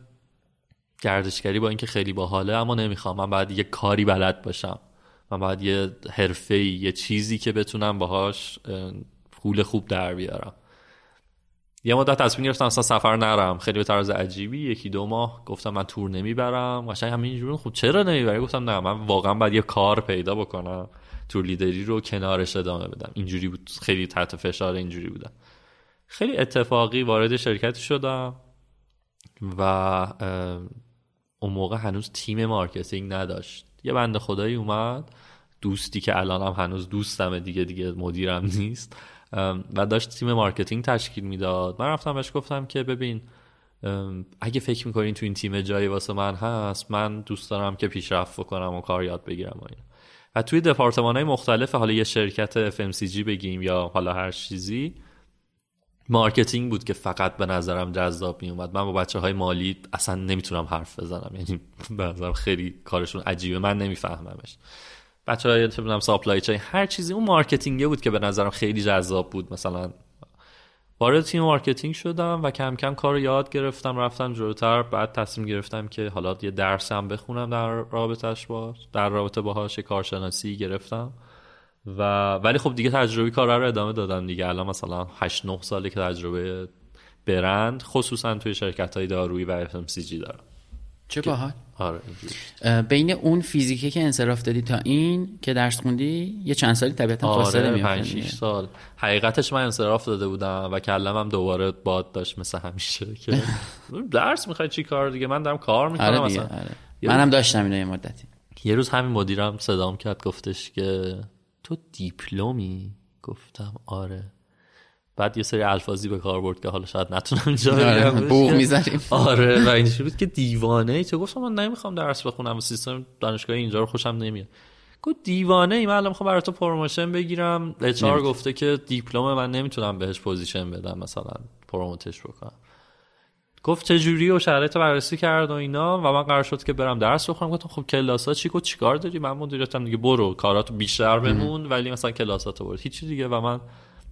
گردشگری با اینکه خیلی باحاله اما نمی‌خوام. من باید یه کاری بلد باشم. من باید یه حرفه یه چیزی که بتونم باهاش پول خوب در بیارم. یه مدت تصمیم گرفتم اصلا سفر نرم. خیلی به طرز عجیبی. یکی دو ماه گفتم من تور نمی‌برم. قشنگ همینجوری خب چرا نمی‌بری؟ گفتم نه من واقعا باید یه کار پیدا بکنم. tour leader ی رو کنارش ادامه بدم. اینجوری بود. خیلی تحت فشار اینجوری بودم. خیلی اتفاقی وارد شرکت شدم و اون موقع هنوز تیم marketing نداشت. یه بنده خدایی اومد. دوستی که الانم هنوز دوستمه دیگه دیگه مدیرم نیست. و داشت تیم marketing تشکیل می‌داد. من رفتم بهش گفتم که ببین اگه فکر می‌کنین تو این تیم جایی واسه من هست من دوست دارم که پیشرفت بکنم و کار یاد بگیرم و اینا. و توی دپارتمان های مختلف حالا یه شرکت FMCG بگیم یا حالا هر چیزی marketing بود که فقط به نظرم جذاب می اومد من با بچه های مالی اصلا نمی‌تونم حرف بزنم. یعنی به نظرم خیلی کارشون عجیبه. من نمیفهممش. بچه های چه supply chain هر چیزی. اون marketing ه بود که به نظرم خیلی جذاب بود. مثلا وارد تیم marketing شدم و کم کم کار یاد گرفتم رفتم جلوتر. بعد تصمیم گرفتم که حالا یه درس هم بخونم در رابطش باش در رابطه باهاش کارشناسی گرفتم. و ولی خب دیگه تجربه کار رو ادامه دادم دیگه. الان مثلا 8 9 ساله که تجربه برند خصوصا توی شرکت های دارویی و FMCG دارم. چه باحال؟ آره بین اون فیزیکی که انصراف دادی تا این که درس خوندی یه چند سالی طبیعتا آره فاصله میافته 5 6 سال. حقیقتش من انصراف داده بودم و کلم هم دوباره باد داشت مثل همیشه که درس می‌خوای چی کار دیگه؟ من دارم کار می‌کنم آره مثلا. آره. منم داشتم اینو یه مدتی. یه روز همین مدیرم صدام کرد گفتش که تو دیپلمی؟ گفتم آره. بعد یه سری الفاظی به کار برد که حالا شاید نتونم اینجا آره،. بوق می‌زنیم. آره و اینجوری بود که دیوانه ای. چه گفتم من نمی‌خوام درس بخونم و سیستم دانشگاه اینجا رو خوشم نمیاد. گفت دیوانه ای من الان می‌خوام برای تو promotion بگیرم. HR گفته که دیپلم من نمی‌تونم بهش position بدم مثلا promote ش بکنم. گفت چه جوری و شرایط بررسی کرد و اینا و من قرار شد که برم درس بخونم. گفتم خب کلاسا چی؟ گفت چیکار داری؟ من مدیریتم دیگه برو کاراتو بیشتر بمون. ولی مثلا کلاساتو برو. هیچی دیگه. و من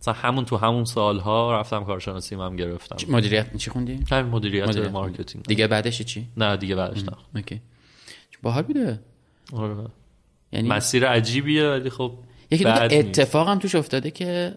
مثلا همون تو همون سالها رفتم کارشناسی هم گرفتم. مدیریت چی خوندی؟ همین مدیریت, مدیریت. marketing. دیگه بعدش چی؟ نه دیگه بعدش نه. okay. باحال بوده؟ آره. یعنی مسیر عجیبیه ولی خب یکی نیست. اتفاق هم توش افتاده که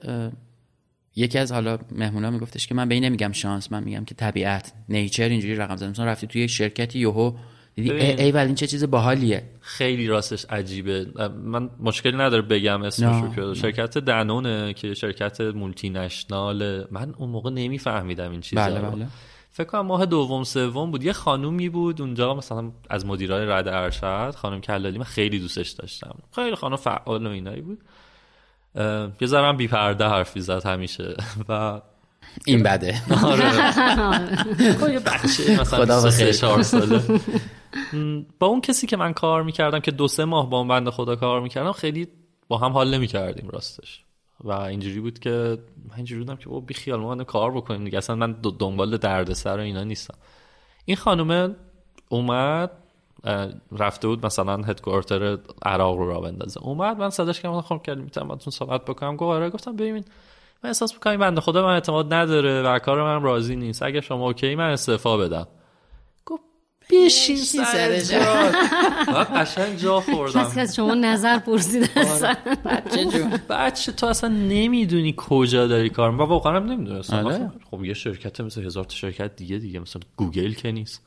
یکی از حالا مهمونا میگفتش که من به این نمیگم شانس من میگم که طبیعت نیچر اینجوری رقم زدن مثلا رفتی توی یک شرکتی یهو ببین. ای, ای ولی این چه چیز باحالیه. خیلی راستش عجیبه. من مشکلی نداره بگم اسمش رو که شرکت دنونه که شرکت مولتی نشنال من اون موقع نمیفهمیدم این چیزا. بله. بله. فکر کنم ماه دوم سوم بود. یه خانومی بود اونجا مثلا از مدیرای رد ارشد خانم کلالی من خیلی دوستش داشتم. خیلی خانم فعال و اینایی بود. یه ذره هم بی پرده حرفی زد همیشه. و این بده. آره. خب یه بچه مثلا خدا 23 بخیر. 4 ساله. با اون کسی که من کار می‌کردم که دو سه ماه با اون بنده خدا کار می‌کردم خیلی با هم حال نمی‌کردیم راستش. و اینجوری بود که من اینجوری بودم که بی خیال ما کار بکنیم دیگه. اصلا من دنبال دردسر و اینا نیستم. این خانومه اومد رفته بود مثلا هدکوارتر عراق رو را بندازه. اومد من صداش کردم خب کردم می‌تونم باتون صحبت بکنم. گفت آره گفتم ببین من احساس می‌کنم بنده خدا به من اعتماد نداره و کار من راضی نیست. اگه شما okay من استعفا بدم. بشین سر جا. من قشنگ جا خوردم کسی که از شما نظر پرسیده اصلا. بچه جون. بچه تو اصلا نمی‌دونی کجا داری کار می‌کنی. و واقعا هم نمی‌دونستم. آره. خب, خب یه شرکت مثل هزار تا شرکت دیگه دیگه مثلا گوگل که نیست.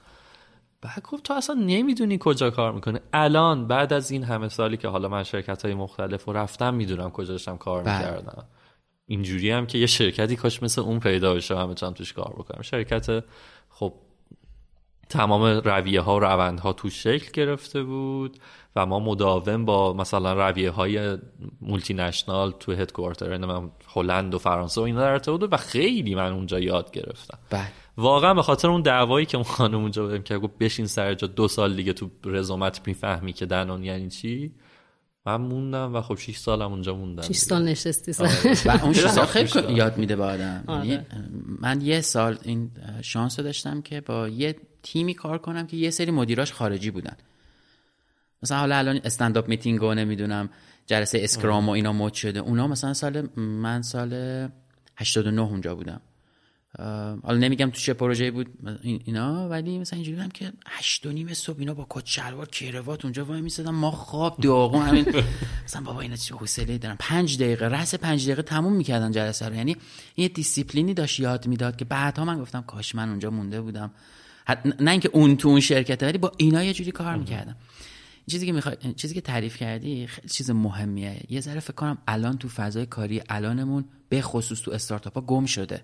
بعد گفت تو اصلا نمی‌دونی کجا کار می‌کنه الان بعد از این همه سالی که حالا من شرکت های مختلف رو رفتم می‌دونم کجا داشتم کار بله. می‌کردم. اینجوری هم که یه شرکتی کاش مثل اون پیدا بشه و همه توش کار بکنم. شرکت تمام رویه ها و روند ها تو شکل گرفته بود و ما مداوم با مثلا رویه های مولتی نشنال تو هدکوارتر یعنی من هلند و فرانسه و اینا در ارتباط بود و خیلی من اونجا یاد گرفتم. بله. واقعا به خاطر اون دعوایی که اون خانم اونجا بهم که گفت بشین سر جا دو سال دیگه تو رزومت می‌فهمی که دنون یعنی چی؟ من موندم و خب 6 سالم اونجا موندم 6 سال نشستی سر. و اون شانس خیلی. یاد میده به آدم. آره. یعنی من یه سال این شانس رو داشتم که با یه تیمی کار کنم که یه سری مدیراش خارجی بودن. مثلا حالا الان stand-up meeting و نمی‌دونم جلسه scrum و اینا مد شده. اونا مثلا سال من سال 89 اونجا بودم. حالا نمیگم تو چه پروژه بود این- اینا ولی مثلا اینجوری بودم که هشت و نیم صبح اینا با کت شلوار کروات اونجا وای میسادم. ما خواب داغون. همین مثلا بابا اینا چه حوصله دارن. پنج دقیقه رأس پنج دقیقه تموم می‌کردن جلسه رو. یعنی یه دیسیپلینی داشت یاد می‌داد که بعدها من گفتم کاش من اونجا مونده بودم. نه اینکه اون تو اون شرکت ولی با اینا یه جوری کار می‌کردم. چیزی که می‌خوای چیزی که تعریف کردی خیلی چیز مهمیه. یه ذره فکر کنم الان تو فضای کاری الانمون به خصوص تو استارتاپ ها گم شده.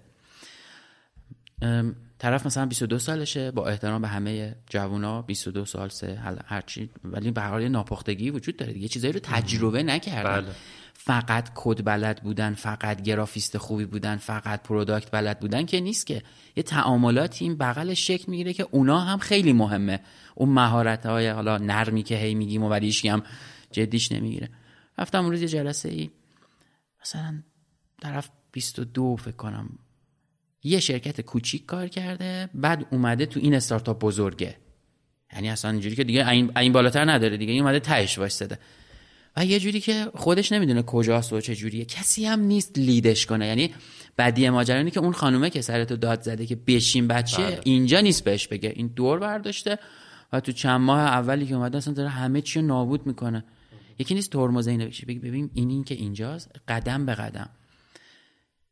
طرف مثلا 22 سالشه با احترام به همه جوونا 22 سال سه هر- هرچی ولی به حال یه ناپختگی وجود داره دیگه. چیزایی رو تجربه نکردن. بله. فقط کد بلد بودن فقط گرافیست خوبی بودن فقط product بلد بودن که نیست که. یه تعاملاتی این بغلش شکل می‌گیره که اونا هم خیلی مهمه. اون مهارت های حالا نرمی که هی میگیم و ولی هم جدیش نمی‌گیره. رفتم روز یه جلسه ای مثلا طرف 22 فکر کنم. یه شرکت کوچیک کار کرده بعد اومده تو این استارتاپ بزرگه. یعنی اصلا اینجوری که دیگه این, بالاتر نداره دیگه این اومده تهش وایستده و یه جوری که خودش نمی‌دونه کجاست و چه جوریه. کسی هم نیست لیدش کنه. یعنی بدی ماجرا اینه که اون خانومه که سرتو داد زده که بشین بچه بله. اینجا نیست بهش بگه. این دور برداشته و تو چند ماه اولی که اومده اصلا داره همه چی نابود می‌کنه. یکی نیست ترمز اینو بکشه. بگی ببین این این که اینجاست قدم به قدم.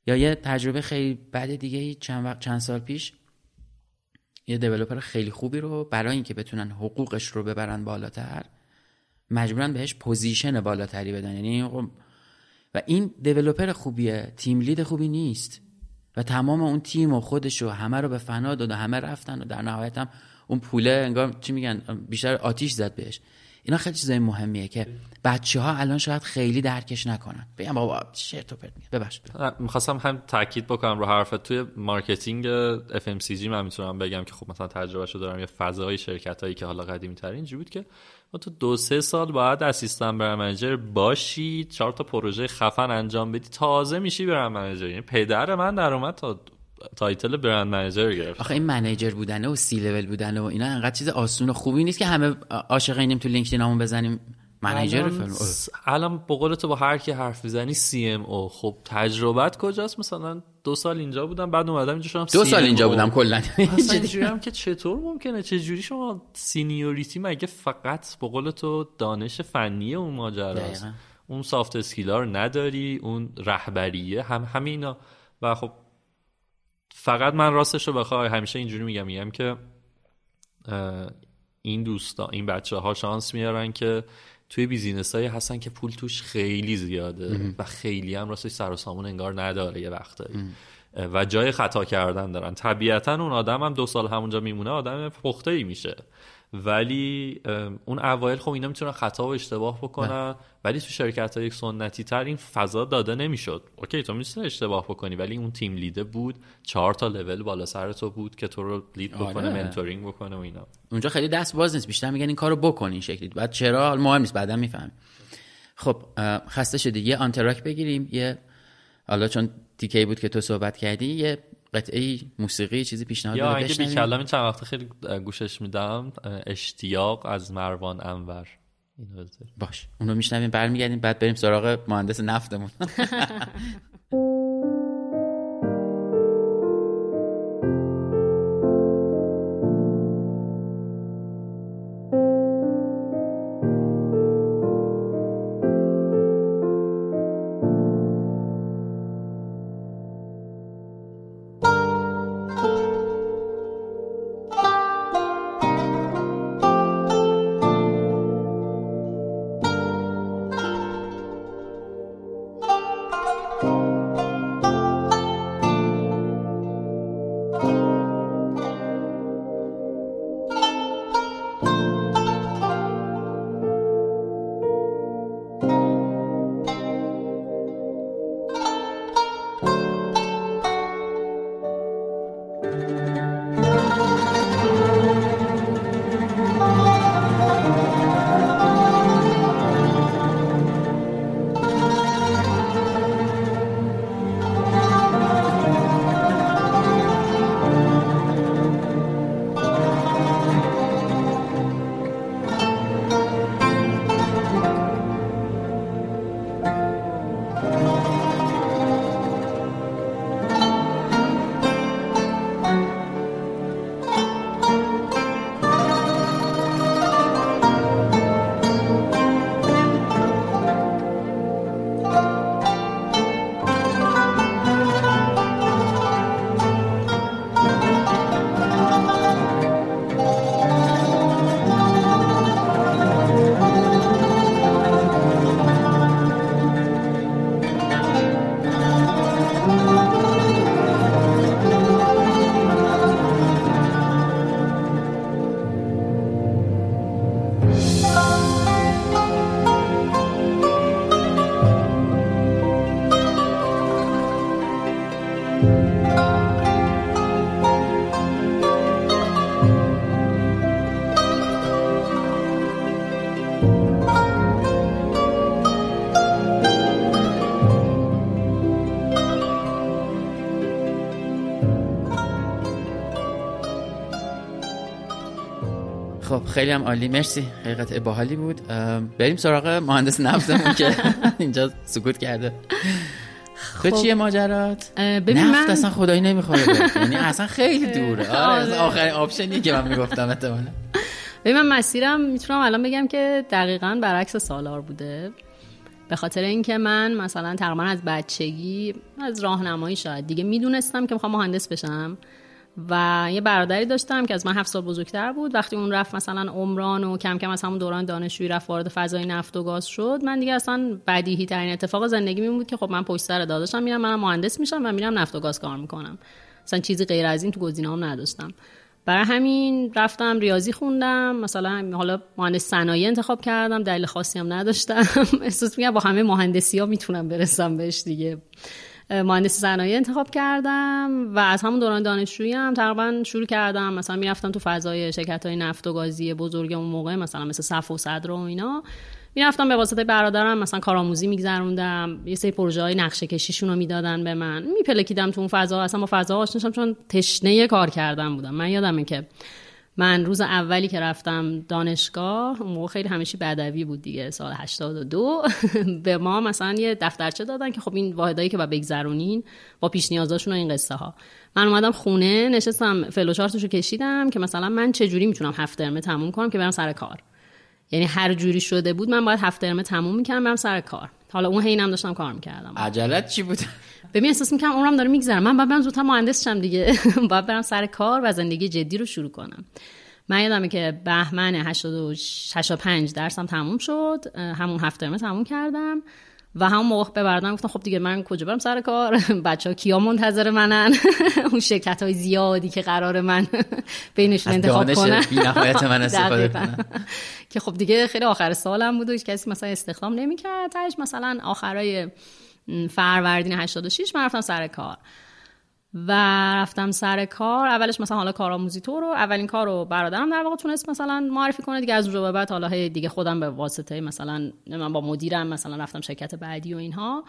یا یه تجربه خیلی بعد دیگه چند وقت چند سال پیش یه دیولپر خیلی خوبی رو برای اینکه بتونن حقوقش رو ببرن بالاتر مجبورن بهش position بالاتری بدن. یعنی خب- و این developer خوبیه. team lead خوبی نیست. و تمام اون تیم و خودش رو همه رو به فنا داد و همه رفتن و در نهایت هم اون پوله انگار چی میگن بیشتر آتیش زد بهش. اینا خیلی چیزای مهمیه که بچه ها الان شاید خیلی درکش نکنن. بگم بابا چرت و پرت میگه ببخش می‌خواستم هم تاکید بکنم رو حرفت. توی marketing FMCG من می‌تونم بگم که خب مثلا تجربهشو دارم یه فضای شرکت هایی که حالا قدیمی تر اینجوری بود که ما تو دو سه سال باید assistant brand manager باشی چهار تا پروژه خفن انجام بدی تازه میشی brand manager یعنی پدر من در اومد تا title brand manager گرفت. آخه این manager بودنه و سی لول بودنه و اینا انقدر چیز آسون و خوبی نیست که همه عاشق اینیم تو لینکدینمون بزنیم manager س- الان به قول تو با هر کی حرف می‌زنی CMO خب تجربت کجاست؟ مثلا دو سال اینجا بودم بعد اومدم اینجا شدم دو سال. اینجا بودم کلا. اینجوری. هم که چطور ممکنه؟ چه جوری شما seniority مگه فقط به قول تو دانش فنی اون ماجراست. اون soft skill ا رو نداری اون رهبریه هم همینا. و خب فقط من راستش رو بخوای همیشه اینجوری میگم میگم که این دوستا این بچه ها شانس میارن که توی business هایی هستن که پول توش خیلی زیاده و خیلی هم راستش سر و سامون انگار نداره یه وقتایی. و جای خطا کردن دارن. طبیعتا اون آدم هم دو سال همونجا میمونه آدم پخته ای میشه. ولی اون اوایل خب اینا می‌تونن خطا و اشتباه بکنن ولی تو شرکت های سنتی تر این فضا داده نمی‌شد. okay تو می‌تونی اشتباه بکنی ولی اون team lead ه بود چهار تا لول بالا سر تو بود که تو رو lead بکنه آره. mentoring بکنه و اینا. اونجا خیلی دست باز نیست بیشتر میگن این کارو بکن این شکلی بعد چرا؟ مهم نیست بعدا می‌فهمی خب خسته شدی. یه آنتراک بگیریم یه حالا چون تیکه بود که تو صحبت کردی یه قطعه موسیقی چیزی پیشنهاد یا اگه بی. کلام چند وقت خیلی گوشش میدم اشتیاق از مروان انور اینو بذار. باش اونو میشنویم برمیگردیم بعد بریم سراغ مهندس نفتمون خیلی هم عالی. مرسی. قطعه باحالی بود. بریم سراغ مهندس نفتمون که اینجا سکوت کرده. تو خب. چیه ماجرات؟ ببین نفت من- اصلا خدایی نمی‌خوره بهت. یعنی اصلا خیلی دوره. آره آره. آخرین آپشنی که من می‌گفتم احتمالاً. ببین من مسیرم می‌تونم الان بگم که دقیقا برعکس سالار بوده. به خاطر اینکه من مثلا تقریبا از بچگی از راهنمایی شاید. دیگه می‌دونستم که می‌خوام مهندس بشم. و یه برادری داشتم که از من هفت سال بزرگتر بود. وقتی اون رفت مثلا عمران و کم کم از همون دوران دانشجویی رفت وارد فضای نفت و گاز شد من دیگه اصلا بدیهی ترین اتفاق زندگی بود که خب من پشت سر داداشم میرم منم مهندس میشم و میرم نفت و گاز کار می‌کنم. اصلا چیزی غیر از این تو گزینه‌ام نداشتم. برای همین رفتم ریاضی خوندم مثلا حالا مهندس صنایع انتخاب کردم دلیل خاصی هم نداشتم. احساس میگم با همه مهندسی ها می‌تونم برسم بهش دیگه. مهندسی صنایع انتخاب کردم و از همون دوران دانشجویی هم تقریبا شروع کردم. مثلا می‌رفتم تو فضای شرکت های نفت و گازی بزرگ اون موقع مثلا مثل صف و صدر و اینا. می‌رفتم به واسطه برادرم مثلا کارآموزی میگذروندم. یه سری پروژه های نقشه کشیشون رو می‌دادن به من. میپلکیدم تو اون فضا. اصلا با فضا آشنا چون تشنه کار کردن بودم. من یادمه که من روز اولی که رفتم دانشگاه اون موقع خیلی همیشه بدوی بود دیگه سال 82 به ما مثلا یه دفترچه دادن که خب این واحدایی که با بگذرونین با پیش نیازاشون و این قصه ها من اومدم خونه نشستم فلوچارتشو کشیدم که مثلا من چه جوری می‌تونم هفت ترمه تموم کنم که برم سر کار. یعنی هر جوری شده بود من باید هفت ترمه تموم می‌کردم برم سر کار. حالا اون حینم داشتم کار می‌کردم. عجلت چی بود؟ ببین احساس می‌کنم عمرم داره میگذره. من باید برم زودتر مهندس شم دیگه. باید برم سر کار و زندگی جدی رو شروع کنم. من یادمه که بهمن 85 درسم تموم شد. همون هفت ترمه تموم کردم. و همون موقع به برادرم گفتم خب دیگه من کجا برم سر کار؟ بچه ها کیا منتظر منن؟ اون شرکت های زیادی که قرار من بینشون انتخاب کنم بی‌نهایت من استفاده. کنم. که خب دیگه خیلی آخر سالم بود و کسی مثلا استخدام نمی‌کرد. مثلا آخرای فروردین 86 من رفتم سر کار. و رفتم سر کار اولش مثلا حالا کارآموزی تو رو اولین کار رو برادرم در واقع تونست مثلا معرفی کنه دیگه از اونجا بعد حالا دیگه خودم به واسطه مثلا من با مدیرم مثلا رفتم شرکت بعدی و اینها.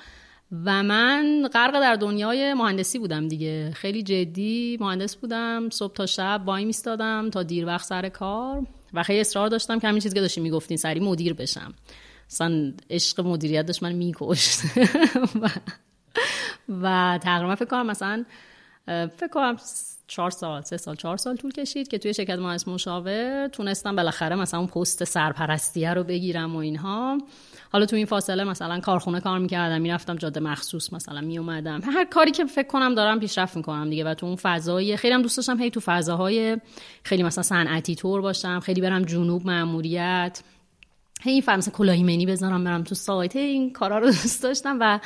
و من غرق در دنیای مهندسی بودم دیگه. خیلی جدی مهندس بودم صبح تا شب وای میستادم تا دیر وقت سر کار. و خیلی اصرار داشتم که همین چیزی که داشتین می‌گفتین سری مدیر بشم. اصلا عشق مدیریت داشت من میکشت. و, و تقریبا فکر کنم مثلا فکر کنم چهار سال سه سال چهار سال طول کشید که توی شرکت مهندس مشاور تونستم بالاخره مثلا اون پست سرپرستیه رو بگیرم و اینها. حالا تو این فاصله مثلا کارخونه کار می‌کردم می‌رفتم جاده مخصوص مثلا میومدم هر کاری که فکر کنم دارم پیشرفت می‌کنم دیگه و تو اون فضای خیلی هم دوست داشتم هی تو فضاهای خیلی مثلا صنعتی طور باشم خیلی برم جنوب ماموریت هی این فهم مثلا کلاهی بذارم برم تو سایت. این کارا رو دوست داشتم و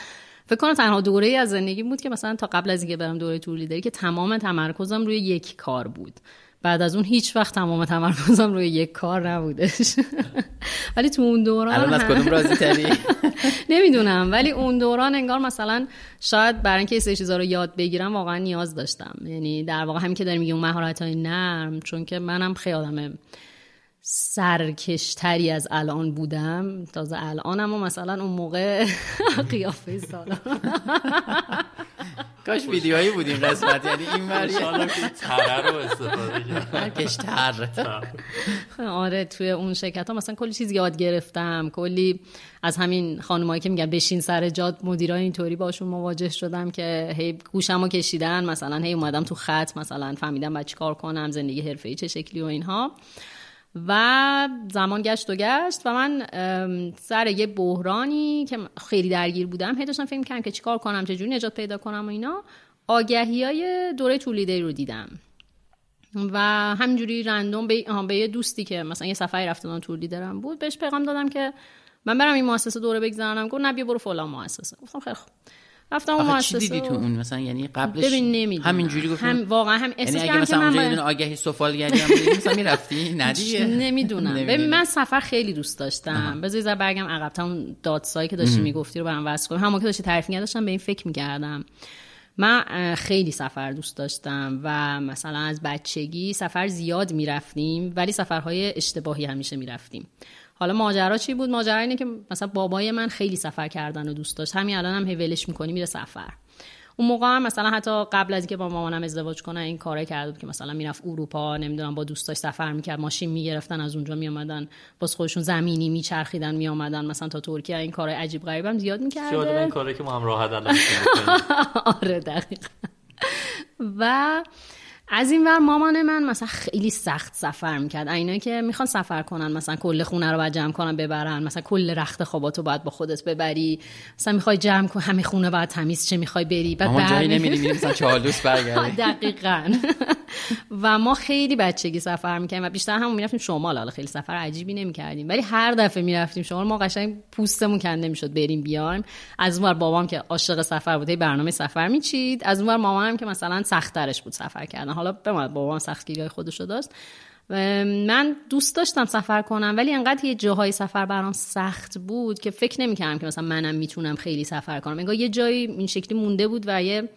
فکر کنم تنها دوره ای از زندگی بود که مثلا تا قبل از اینکه برم دوره تور لیدری که تمام تمرکزم روی یک کار بود. بعد از اون هیچ وقت تمام تمرکزم روی یک کار نبودش. ولی تو اون دوران الان از کدوم راضی تری؟ نمی‌دونم. ولی اون دوران انگار مثلا شاید برای اینکه سری چیزا رو یاد بگیرم واقعا نیاز داشتم. یعنی در واقع همین که داریم میگیم مهارت های نرم چون که منم خیلی آدم سرکشتری از الان بودم. تازه الانم و مثلا اون موقع قیافه سالم. کاش ویدیوهایی بود این قسمت یعنی این که تره رو استفاده کرد آره توی اون شرکت ها مثلا کلی چیز یاد گرفتم. کلی از همین خانمایی که میگن بشین سر جاد مدیرای اینطوری باشون مواجه شدم که هی گوشمو کشیدن. مثلا هی اومدم تو خط مثلا فهمیدم بعد چیکار کنم زندگی حرفه‌ای چه شکلی و اینها. و زمان گشت و گشت و من سر یه بحرانی که خیلی درگیر بودم هی داشتم فکر می‌کردم که چیکار کنم چجوری نجات پیدا کنم و اینا آگهی های دوره تولیدی رو دیدم. و همینجوری رندوم به, به یه دوستی که مثلا یه سفری رفته بودم تور لیدرم بود بهش پیغام دادم که من برم این مؤسسه دوره بگذرونم. گفت نه بیا برو فلان مؤسسه. گفتم خیلی خوب. رفتم اون مؤسسه دیدی تو اون؟ مثلا یعنی قبلش ببین نمی‌دونم. همینجوری گفتم هم واقعا هم احساس یعنی کردم اگه که مثلا من اونجا آگهی سفالگری هم مثلا می‌رفتی؟ نه دیگه. نمی‌دونم. ببین من سفر خیلی دوست داشتم. بذار یه برگم عقب اون دادسایی که داشتی می‌گفتی رو برام وصل کنم همون که داشتی تعریف می‌کردی داشتم به این فکر می‌کردم. من خیلی سفر دوست داشتم و مثلا از بچگی سفر زیاد می‌رفتیم ولی سفرهای اشتباهی همیشه می‌رفتیم. حالا ماجرا چی بود؟ ماجرا اینه که مثلا بابای من خیلی سفر کردن و دوست داشت. همین الان هم ولش می‌کنی میره سفر. اون موقع هم مثلا حتی قبل از اینکه با مامانم ازدواج کنه این کارا کرده بود که مثلا می‌رفت اروپا نمی‌دونم با دوستاش سفر می‌کرد ماشین می‌گرفتن از اونجا میامدن باز خودشون زمینی میچرخیدن میامدن مثلا تا ترکیه. این کارهای عجیب غریبم زیاد می‌کرده. زیاد این کاری که ما هم راحت الان آره دقیقا. و از این ور مامان من مثلا خیلی سخت سفر می‌کرد. اینا که می‌خوان سفر کنن مثلا کل خونه رو باید جمع کنن ببرن. مثلا کل رخت خواباتو باید با خودت ببری. مثلا می‌خوای جمع کن همه خونه باید تمیز چه می‌خوای بری. بعد ما جایی نمیدیم مثلا چهالوس برگردیم دقیقاً. و ما خیلی بچگی سفر می‌کردیم و بیشتر همون می‌رفتیم شمال. حالا خیلی سفر عجیبی نمی‌کردیم. ولی هر دفعه می‌رفتیم شمال ما قشنگ پوستمون کنده می‌شد بریم بیایم. از اونور بابام که عاشق سفر بود برنامه سفر میچید. از اونور مامانم که مثلا سختترش بود سفر کردن. حالا بماند بابام سختگیری خودشو داشت. من دوست داشتم سفر کنم ولی انقدر یه جاهای سفر برام سخت بود که فکر نمی‌کردم که مثلا منم می‌تونم خیلی سفر کنم. انگار یه جایی این شکلی مونده بود و یه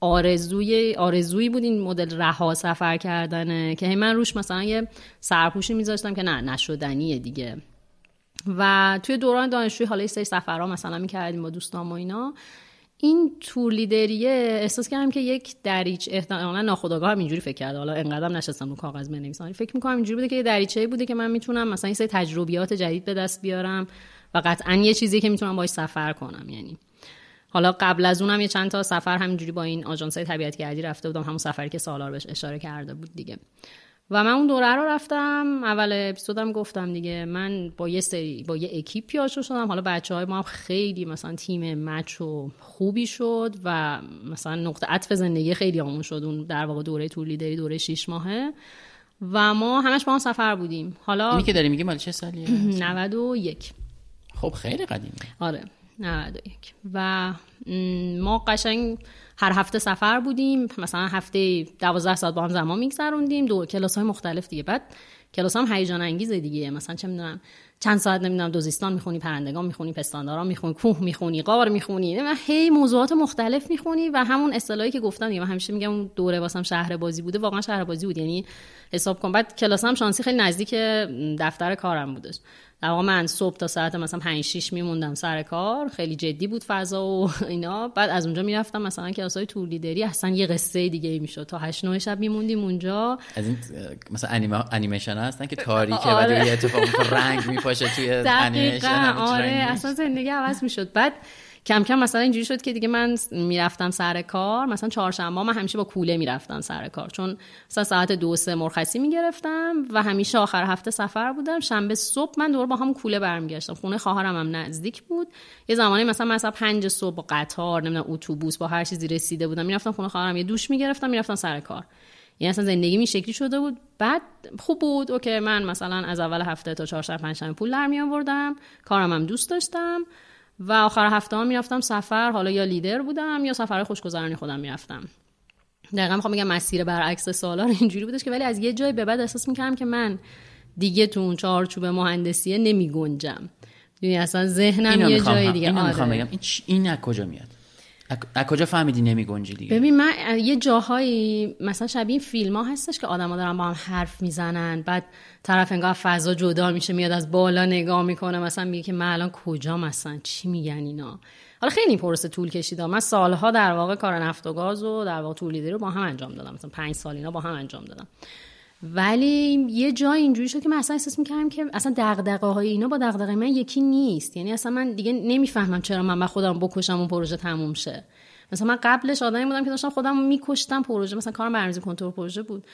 آرزوی آرزویی بود این مدل رها سفر کردنه که من روش مثلا یه سرپوشی میذاشتم که نه نشدنیه دیگه. و توی دوران دانشجویی حالا یه سری سفرها مثلا می‌کردیم با دوستان و اینا. این تور لیدریه احساس کردم که یک دریچ احتمالا ناخودآگاه هم اینجوری فکر کرده. حالا انقدرم نشستم رو کاغذ بنویسم. فکر می‌کنم اینجوری بوده که یه دریچه بوده که من می‌تونم مثلا این سری تجربیات جدید به دست بیارم و قطعا یه چیزی که می‌تونم باش سفر کنم. یعنی حالا قبل از اونم یه چند تا سفر همینجوری با این آژانس طبیعت گردی رفته بودم. همون سفری که سالار بهش اشاره کرده بود دیگه. و من اون دوره رو رفتم. اول اپیزودم گفتم دیگه من با یه سری با یه اکیپی آشنا شدم. حالا بچه های ما هم خیلی مثلا تیم مچ و خوبی شد و مثلا نقطه عطف زندگی خیلی آمون شد اون در واقع دوره طول لیدری دوره 6 ماهه. و ما همش با هم سفر بودیم. حالا اینی که داری میگی مال چه سالیه؟ 91 خب خیلی قدیمه. آره 91 و ما قشنگ هر هفته سفر بودیم مثلا هفته 12 ساعت با هم زمان میگذروندیم دو کلاس های مختلف دیگه. بعد کلاس هم هیجان انگیزه دیگه. مثلا چه می‌دونم چند ساعت نمی‌دونم دوزیستان می‌خونی پرندگان می‌خونی پستانداران می‌خونی کوه می‌خونی قار می‌خونی. و هی موضوعات مختلف می‌خونی و همون اصطلاحی که گفتم دیگه. من همیشه میگم اون دوره واسم شهر بازی بوده واقعا شهر بازی بود. یعنی حساب کن. بعد کلاسم شانسی خیلی نزدیک دفتر کارم بودش. در واقع من صبح تا ساعت مثلا 5 6 میموندم سر کار. خیلی جدی بود فضا و اینا. بعد از اونجا می‌رفتم مثلا کلاسای تور لیدری اصلا یه قصه دیگه می‌شد. تا 8 9 شب میموندیم اونجا. از این مثلا انیمه انیمیشن هستن که تاریکه آره. بعد یه اتفاق رنگ میپاشه توی انیمیشن آره. اصلا زندگی عوض می‌شد. بعد کم کم مثلا اینجوری شد که دیگه من می‌رفتم سر کار مثلا چهارشنبه من همیشه با کوله می‌رفتم سر کار. چون مثلا ساعت دو سه مرخصی می‌گرفتم و همیشه آخر هفته سفر بودم. شنبه صبح من دور با هم کوله برمیگشتم. خونه خواهرم هم نزدیک بود. یه زمانی مثلا مثلا پنج صبح با قطار نمی‌دونم اتوبوس با هر چیزی رسیده بودم. می‌رفتم خونه خواهرم یه دوش می‌گرفتم می‌رفتم سر کار. یعنی اصلا زندگی می شکلی شده بود. بعد خوب بود. اوکی من مثلا از اول هفته تا چهارشنبه پنجشنبه پول در می آوردم کارم هم دوست داشتم. و آخر هفته ها می‌رفتم سفر. حالا یا لیدر بودم یا سفر خوشگذرانی خودم می‌رفتم. دقیقا می‌خوام بگم مسیر برعکس سالار اینجوری بودش که ولی از یه جای به بعد احساس می‌کردم که من دیگه تو اون چارچوب مهندسیه نمی گنجم یعنی اصلا ذهنم یه جای دیگه. اینو آره. بگم. این, این از کجا میاد؟ از کجا فهمیدی نمی گنجی دیگه؟ ببین من یه جاهایی مثلا شبیه فیلم ها هستش که آدما دارن با هم حرف می‌زنن بعد طرف انگار فضا جدا میشه میاد از بالا نگاه می‌کنه مثلا میگه که من الان کجا مثلا؟ چی میگن اینا؟ حالا خیلی پرسه طول کشید من سالها در واقع کار نفت و گاز و در واقع تولیدی رو با هم انجام دادم. مثلا پنج سال اینا با هم انجام دادم. ولی یه جای اینجوری شد که من اصلا احساس می‌کردم که اصلا دغدغه های اینا با دغدغه من یکی نیست. یعنی اصلا من دیگه نمی‌فهمم چرا من با خودم بکشم اون پروژه تموم شه. مثلا من قبلش آدمی بودم که داشتم خودم میکشتم پروژه. مثلا کارم برنامه‌ریزی کنترل پروژه بود.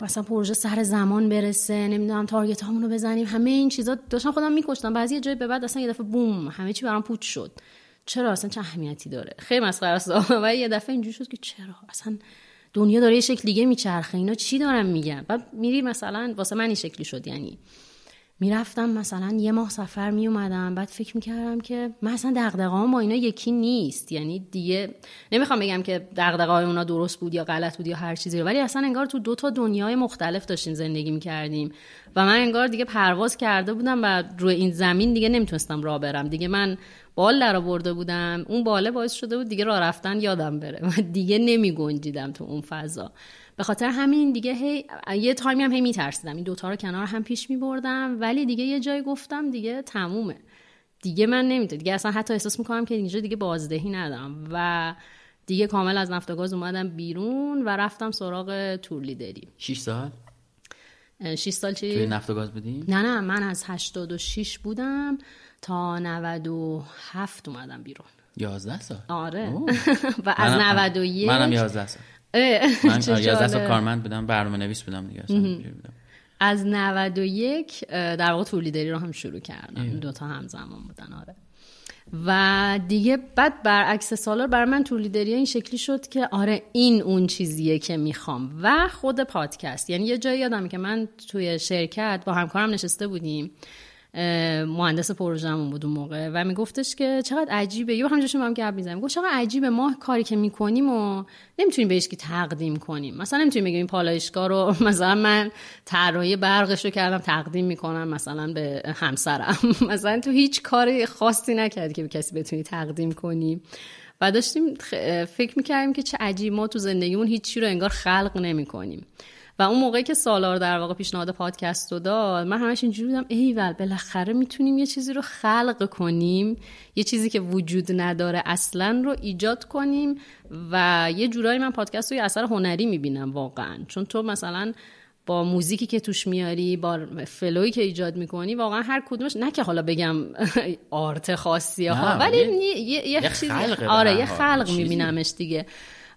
مثلا پروژه سر زمان برسه نمی‌دونم تارگت هامونو بزنیم. همه این چیزا داشتم خودم میکشتم. بعضی جای به بعد اصلا یه دفعه بوم همه چی برام پوچ شد. چرا اصلا چه اهمیتی داره؟ خیلی مسخره است. و یه دفعه اینجوری شد که چرا؟ اصلا دنیا داره یه شکل دیگه میچرخه. اینا چی دارن میگن؟ بعد میری مثلا واسه من این شکلی شد یعنی می‌رفتم مثلا یه ماه سفر می اومدم بعد فکر می‌کردم که من اصلا دغدغه‌ام با اینا یکی نیست. یعنی دیگه نمی‌خوام بگم که دغدغه اونا درست بود یا غلط بود یا هر چیزی ولی اصلا انگار تو دو تا دنیای مختلف داشتیم زندگی می‌کردیم و من انگار دیگه پرواز کرده بودم و روی این زمین دیگه نمی‌تونستم راه برم. دیگه من بال در آورده بودم اون باله باعث شده بود دیگه راه رفتن یادم بره. و دیگه نمی گنجیدم تو اون فضا. به خاطر همین دیگه هی یه تایمی هم هی میترسیدم. این دوتا رو کنار هم پیش می بردم ولی دیگه یه جای گفتم دیگه تمومه. دیگه من نمی‌تونم دیگه اصلا حتی احساس می‌کنم که اینجا دیگه بازدهی ندارم و دیگه کامل از نفت و گاز اومدم بیرون و رفتم سراغ تور لیدری. 6 سال؟ 6 سال چی؟ توی نفت و گاز بودی؟ نه نه من از 86 بودم تا 97 اومدم بیرون. 11 سال. آره. و از منم- 91 منم 11 سال. من 11 سال جالب. کارمند بودم برنامه نویس بودم دیگه بودم. از 91 اه، در واقع تور لیدری رو هم شروع کردم. این دوتا همزمان بودن آره. و دیگه بعد برعکس سالار برای من تور لیدری این شکلی شد که آره این اون چیزیه که می‌خوام. و خود پادکست. یعنی یه جایی یادمه که من توی شرکت با همکارم نشسته بودیم. مهندس پروژهمون بود اون موقع و میگفتش که چقدر عجیبه. یه با هم گپ می‌زنیم. گفت چقدر عجیبه ما کاری که می‌کنیم و نمی‌تونیم بهش که تقدیم کنیم. مثلا نمی‌تونیم بگیم این پالایشگاه رو مثلا من طراحی برقش رو کردم تقدیم می‌کنم مثلا به همسرم. مثلا تو هیچ کار خاصی نکردی که به کسی بتونی تقدیم کنی. و داشتیم فکر می‌کردیم که چه عجیب ما تو زندگیمون هیچی رو انگار خلق نمی‌کنیم. و اون موقعی که سالار در واقع پیشنهاد پادکست رو داد من همش اینجوری بودم ایول بالاخره می‌تونیم یه چیزی رو خلق کنیم یه چیزی که وجود نداره اصلا رو ایجاد کنیم و یه جورایی من پادکست رو یه اثر هنری می‌بینم واقعا چون تو مثلا با موزیکی که توش میاری با فلوی که ایجاد می‌کنی واقعا هر کدومش نه که حالا بگم آرت خاصی ها ولی یه- یه, یه, یه به آره یه خلق. میبینمش دیگه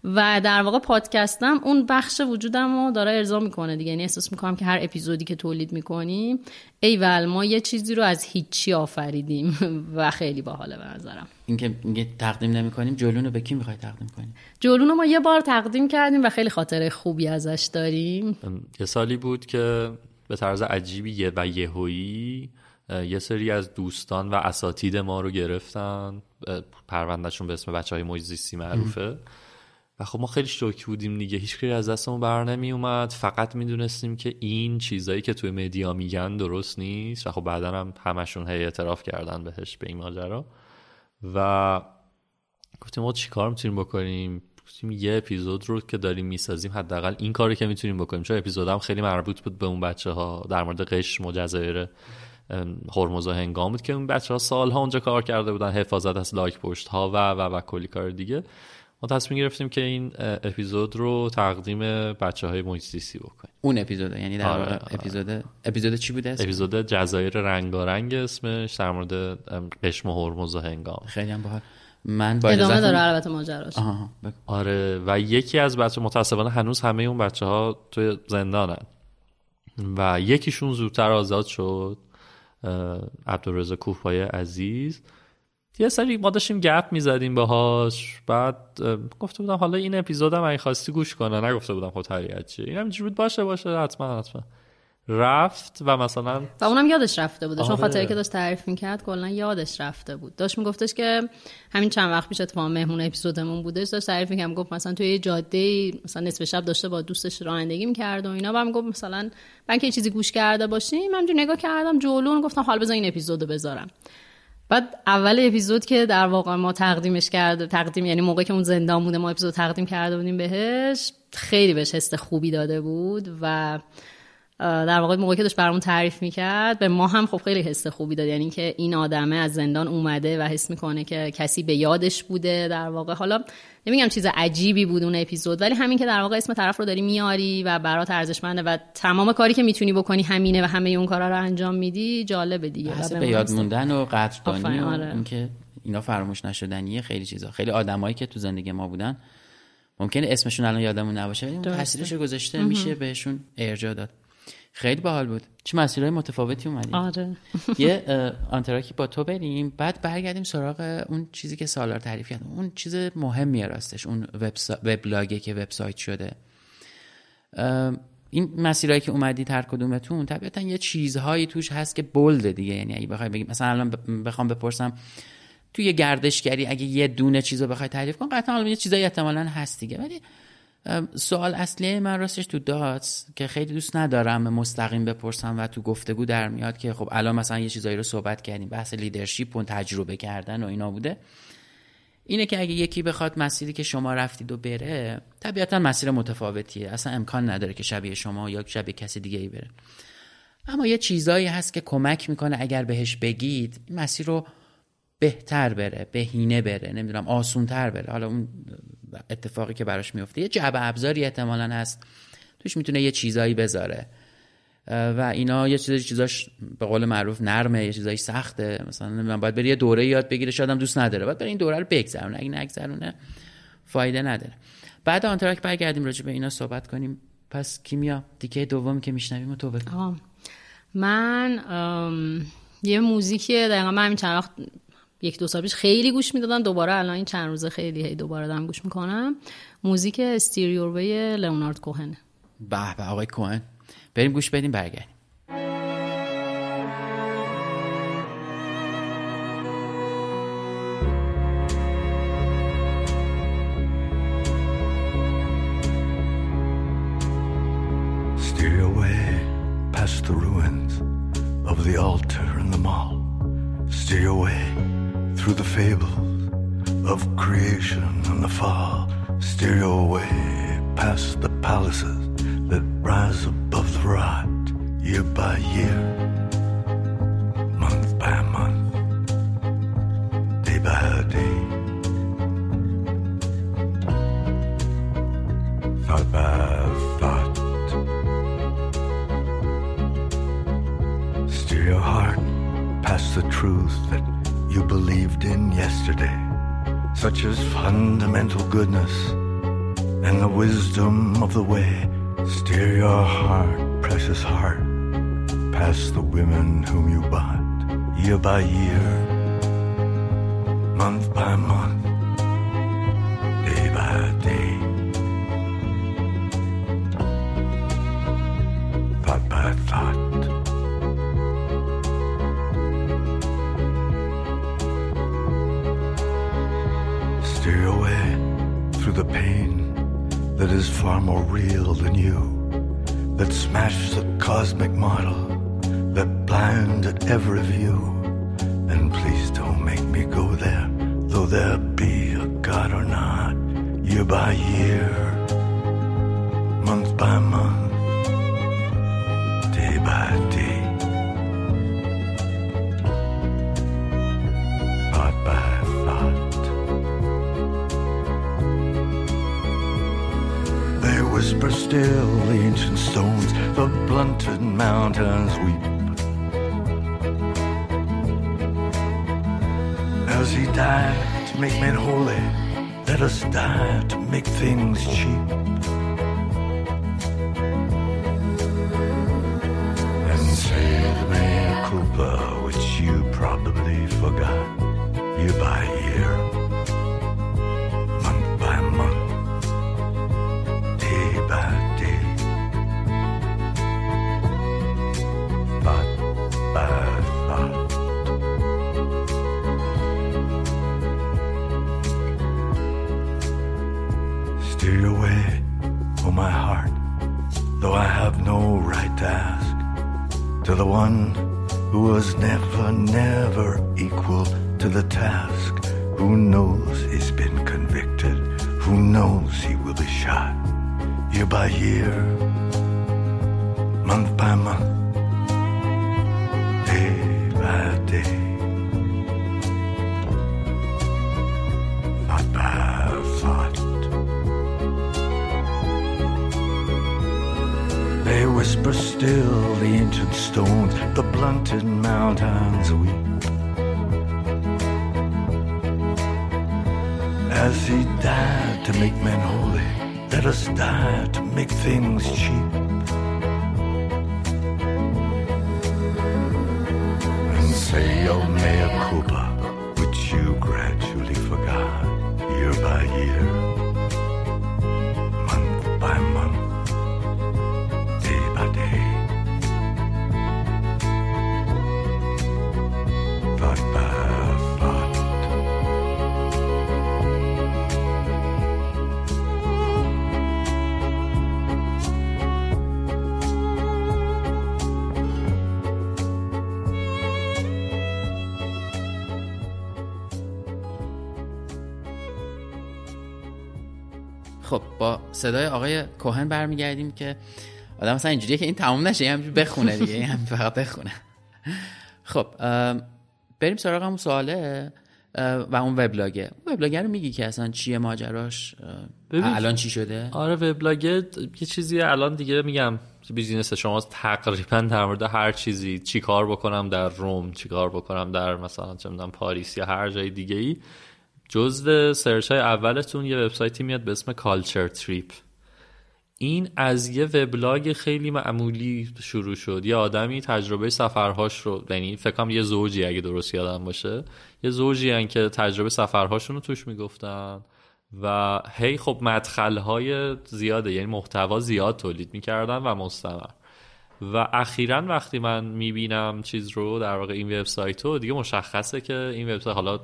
و در واقع پادکستم اون بخش وجودم رو داره ارضا می‌کنه دیگه. یعنی احساس می‌کنم که هر اپیزودی که تولید می‌کنیم ایول ما یه چیزی رو از هیچی آفریدیم و خیلی باحاله به نظرم. اینکه میگه تقدیم نمی‌کنیم جلون رو به کی می‌خوای تقدیم کنیم جلون رو ما یه بار تقدیم کردیم و خیلی خاطره خوبی ازش داریم. یه سالی بود که به طرز عجیبی یه و یهویی یه سری از دوستان و اساتید ما رو گرفتن. پروندهشون به اسم بچه های معروفه. و خب ما خیلی شوک بودیم دیگه. هیچ از دستمون بر نمی اومد فقط می‌دونستیم که این چیزایی که توی مدیا میگن درست نیست. و خب بعدا هم همشون هی اعتراف کردن بهش به این ماجرا. و گفتیم ما چیکار می‌تونیم بکنیم؟ گفتیم یه اپیزود رو که داریم می‌سازیم حداقل این کاری که می‌تونیم بکنیم. چون اپیزود هم خیلی مربوط بود به اون بچه ها در مورد قشم و جزایر ام، هرمز و هنگام بود که اون بچه ها سالها اونجا کار کرده بودن. حفاظت از لایک پشت ها و و و کلی کار دیگه. ما تصمیم گرفتیم که این اپیزود رو تقدیم بچه های محیط بکنیم اون اپیزوده یعنی در آره، واقع آره. اپیزود اپیزود چی بوده اسم؟ اپیزود جزایر رنگارنگ اسمش در مورد قشم و هرمز و هنگام خیلی هم باحال من با ادامه داره البته ماجراش. آره و یکی از بچه متاسفانه هنوز همه اون بچه ها توی زندانن و یکیشون زودتر آزاد شد اه، عبدالرزا کوهپای عزیز یه سری ما داشتیم گپ می‌زدیم باهاش. بعد گفته بودم حالا این اپیزودم اگه خواستی گوش کنه. نگفته بودم خب طبیعت چیه. اینم بود باشه باشه. حتما حتما. رفت و مثلا و اونم یادش رفته بود چون آره. خاطره که داشت تعریف می‌کرد کلا یادش رفته بود. داشت میگفتش که همین چند وقت پیش اتفاقا مهمون اپیزودمون بودش داشت تعریف می‌کرد. گفت مثلا توی یه جاده مثلا نصف شب داشته با دوستش رانندگی می‌کرد و اینا. و گفت مثلا من که چیزی گوش کرده باشیم من نگاه کردم جلو گفتم حالا بذار این اپیزودو بذارم. بعد اول اپیزود که در واقع ما تقدیمش کرده تقدیم یعنی موقعی که اون زندان بوده ما اپیزود تقدیم کرده بودیم بهش خیلی بهش حس خوبی داده بود و در واقع موقعی که داشت برامون تعریف می‌کرد به ما هم خب خیلی حس خوبی داد. یعنی که این آدمه از زندان اومده و حس می‌کنه که کسی به یادش بوده در واقع. حالا نمیگم چیز عجیبی بود اون اپیزود ولی همین که در واقع اسم طرف رو داری میاری و برات ارزشمنده و تمام کاری که می‌تونی بکنی همینه و همه اون کارا رو انجام میدی جالبه دیگه. به یاد موندن و قدردانی آره. اینکه اینا فراموش نشدنیه خیلی چیزا. خیلی آدمایی که تو زندگی ما بودن ممکنه اسمشون الان یادمون نباشه ولی اون. تاثیرش گذاشته میشه بهشون ارجاع داد. خیلی باحال بود. چه مسیرهای متفاوتی اومدیم. آره. یه آنتراکی با تو بریم. بعد برگردیم سراغ اون چیزی که سالار تعریف کرد اون چیز مهمیه راستش اون وبلاگه که وبسایت شده. این مسیرهایی که اومدید هر کدومتون طبیعتا یه چیزهایی توش هست که بلده دیگه. یعنی اگه بخوای بگیم مثلا الان بخوام بپرسم توی گردشگری اگه یه دونه چیز رو بخوای تعریف کن قطعا یه چیزایی احتمالا هست دیگه. ولی سوال اصلی من راستش تو داتس که خیلی دوست ندارم مستقیم بپرسم و تو گفتگو در میاد که خب الان مثلا یه چیزایی رو صحبت کردیم بحث لیدرشپ و تجربه کردن و اینا بوده. اینه که اگه یکی بخواد مسیری که شما رفتید و بره طبیعتا مسیر متفاوتیه. اصلا امکان نداره که شبیه شما یا شبیه کسی دیگه ای بره. اما یه چیزایی هست که کمک می‌کنه اگر بهش بگید این مسیر رو بهتر بره بهینه بره نمی‌دونم آسونتر بره. حالا اون اتفاقی که براش میفته یه جعبه ابزاری احتمالا هست. توش می‌تونه یه چیزایی بذاره. و اینا یه چیزای چیزاش به قول معروف نرمه یه چیزایی سخته. مثلا من باید بری یه دوره یاد بگیره شادم دوست نداره. باید بری این دوره رو بگذرونه. اگه نگذرونه فایده نداره. بعد آن ترک برگردیم راجع به اینا صحبت کنیم. پس کیمیا دیگه دومی که میشنویم تو بگو. من یه موزیکی دقیقا من همین چند وقت یک دو سال پیش خیلی گوش می‌دادم دوباره الان این چند روزه خیلی هی دوباره دارم گوش می‌کنم. موزیک استیریوروی لئونارد کوهن به به آقای کوهن. بریم گوش بدیم برگردیم. Steer past the ruins of the altar and the mall. Steer your way through the fables of creation and the fall. Steer your way past the palaces that rise above the rot, year by year, month by month, day by day, thought by thought. Steer your heart past the truth that you believed in yesterday, such as fundamental goodness and the wisdom of the way. Steer your heart, precious heart, past the women whom you bought, year by year, month by month, gradually forgot, year by year, صدای آقای کوهن برمیگردیم که آدم مثلا اینجوریه که این تمام نشه همینجوری بخونه دیگه این فقط بخونه. خب بریم سراغ همون سواله و اون وبلاگه. وبلاگ رو میگی که اصلا چیه ماجراش؟ الان چی شده؟ آره وبلاگ یه چیزی الان دیگه میگم business شما تقریبا در مورد هر چیزی چی کار بکنم در روم چی کار بکنم در مثلا چه می‌دونم پاریس یا هر جای دیگه ای جزو سرچ های اولتون یه وبسایتی میاد به اسم کالچر تریپ. این از یه وبلاگ خیلی معمولی شروع شد. یه آدمی تجربه سفرهاش رو یعنی فکرم یه زوجی اگه درست یادم باشه. یه زوجی هن که تجربه سفرهاشون رو توش می‌گفتن و هی خب مدخلهای زیاده. یعنی محتوا زیاد تولید می‌کردن و مستمر. و اخیرا وقتی من می‌بینم چیز رو در واقع این وبسایت رو دیگه مشخصه که این وبسایت حالا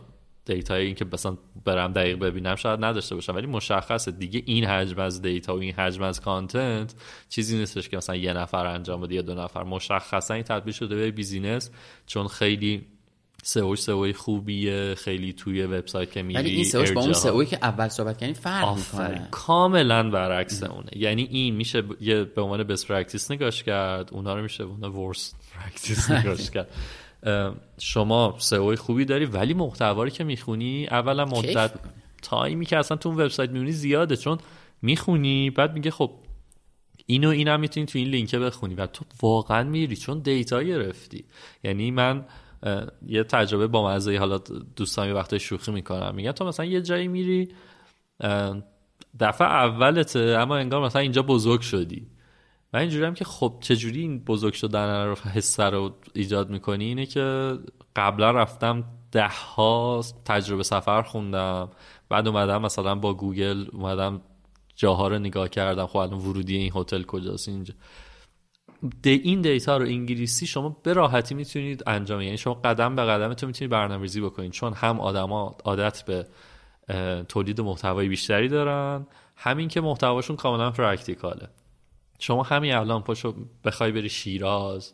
data ی این که مثلا برم دقیق ببینم شاید نداشته باشم ولی مشخصه دیگه این حجم از data و این حجم از content چیزی نیستش که مثلا یه نفر انجام بده یا دو نفر. مشخصا این تبدیل شده به business چون خیلی SEO ش SEO ی خوبیه خیلی توی وبسایت که میری ولی این SEO ش با اون SEO ی که اول صحبت کردیم فرق می‌کنه. کاملا برعکس اونه یعنی این میشه یه به عنوان best practice نگاش کرد اونا رو میشه به عنوان worst practice نگاش کرد. شما سئو خوبی داری ولی محتوایی که می‌خونی اولا مدت تایمی که اصلا تو اون وبسایت میونی زیاده چون می‌خونی بعد میگه خب اینو اینم می‌تونی تو این لینکه بخونی و تو واقعا میری چون دیتا گرفتی. یعنی من یه تجربه با مزه حالا دوستان یه وقت شوخی می‌کنم میگن تو مثلا یه جایی میری دفعه اولته اما انگار مثلا اینجا بزرگ شدی. من اینجوری هم که خب چجوری این بزرگ شدن رو حسه رو ایجاد می‌کنی؟ اینه که قبلا رفتم ده ها تجربه سفر خوندم. بعد اومدم مثلا با گوگل اومدم جاها رو نگاه کردم. خب الان ورودی این هتل کجاست؟ اینجا. ده این data رو انگلیسی شما به راحتی می‌تونید انجام یعنی شما قدم به قدم تو می‌تونید برنامه‌ریزی بکنید چون هم آدما عادت به تولید محتوای بیشتری دارن. همین که محتواشون کاملا practical ه شما همین الان پاشو بخوای بری شیراز.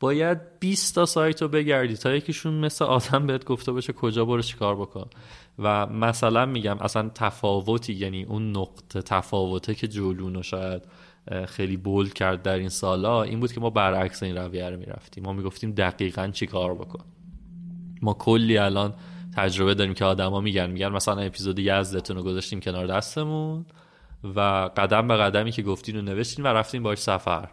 باید 20 تا سایت رو بگردی تا یکیشون مثل آدم بهت گفته باشه کجا برو چیکار بکن. و مثلا میگم اصلا تفاوتی یعنی اون نقطه تفاوته که جلونو شاید خیلی بولد کرد در این سالا این بود که ما برعکس این رویه رو می‌رفتیم. ما می‌گفتیم دقیقا چی کار بکن. ما کلی الان تجربه داریم که آدما میگن میگن مثلا اپیزود یزدتون رو گذاشتیم کنار دستمون. و قدم به قدمی که گفتین رو نوشتین و رفتین باهاش سفر.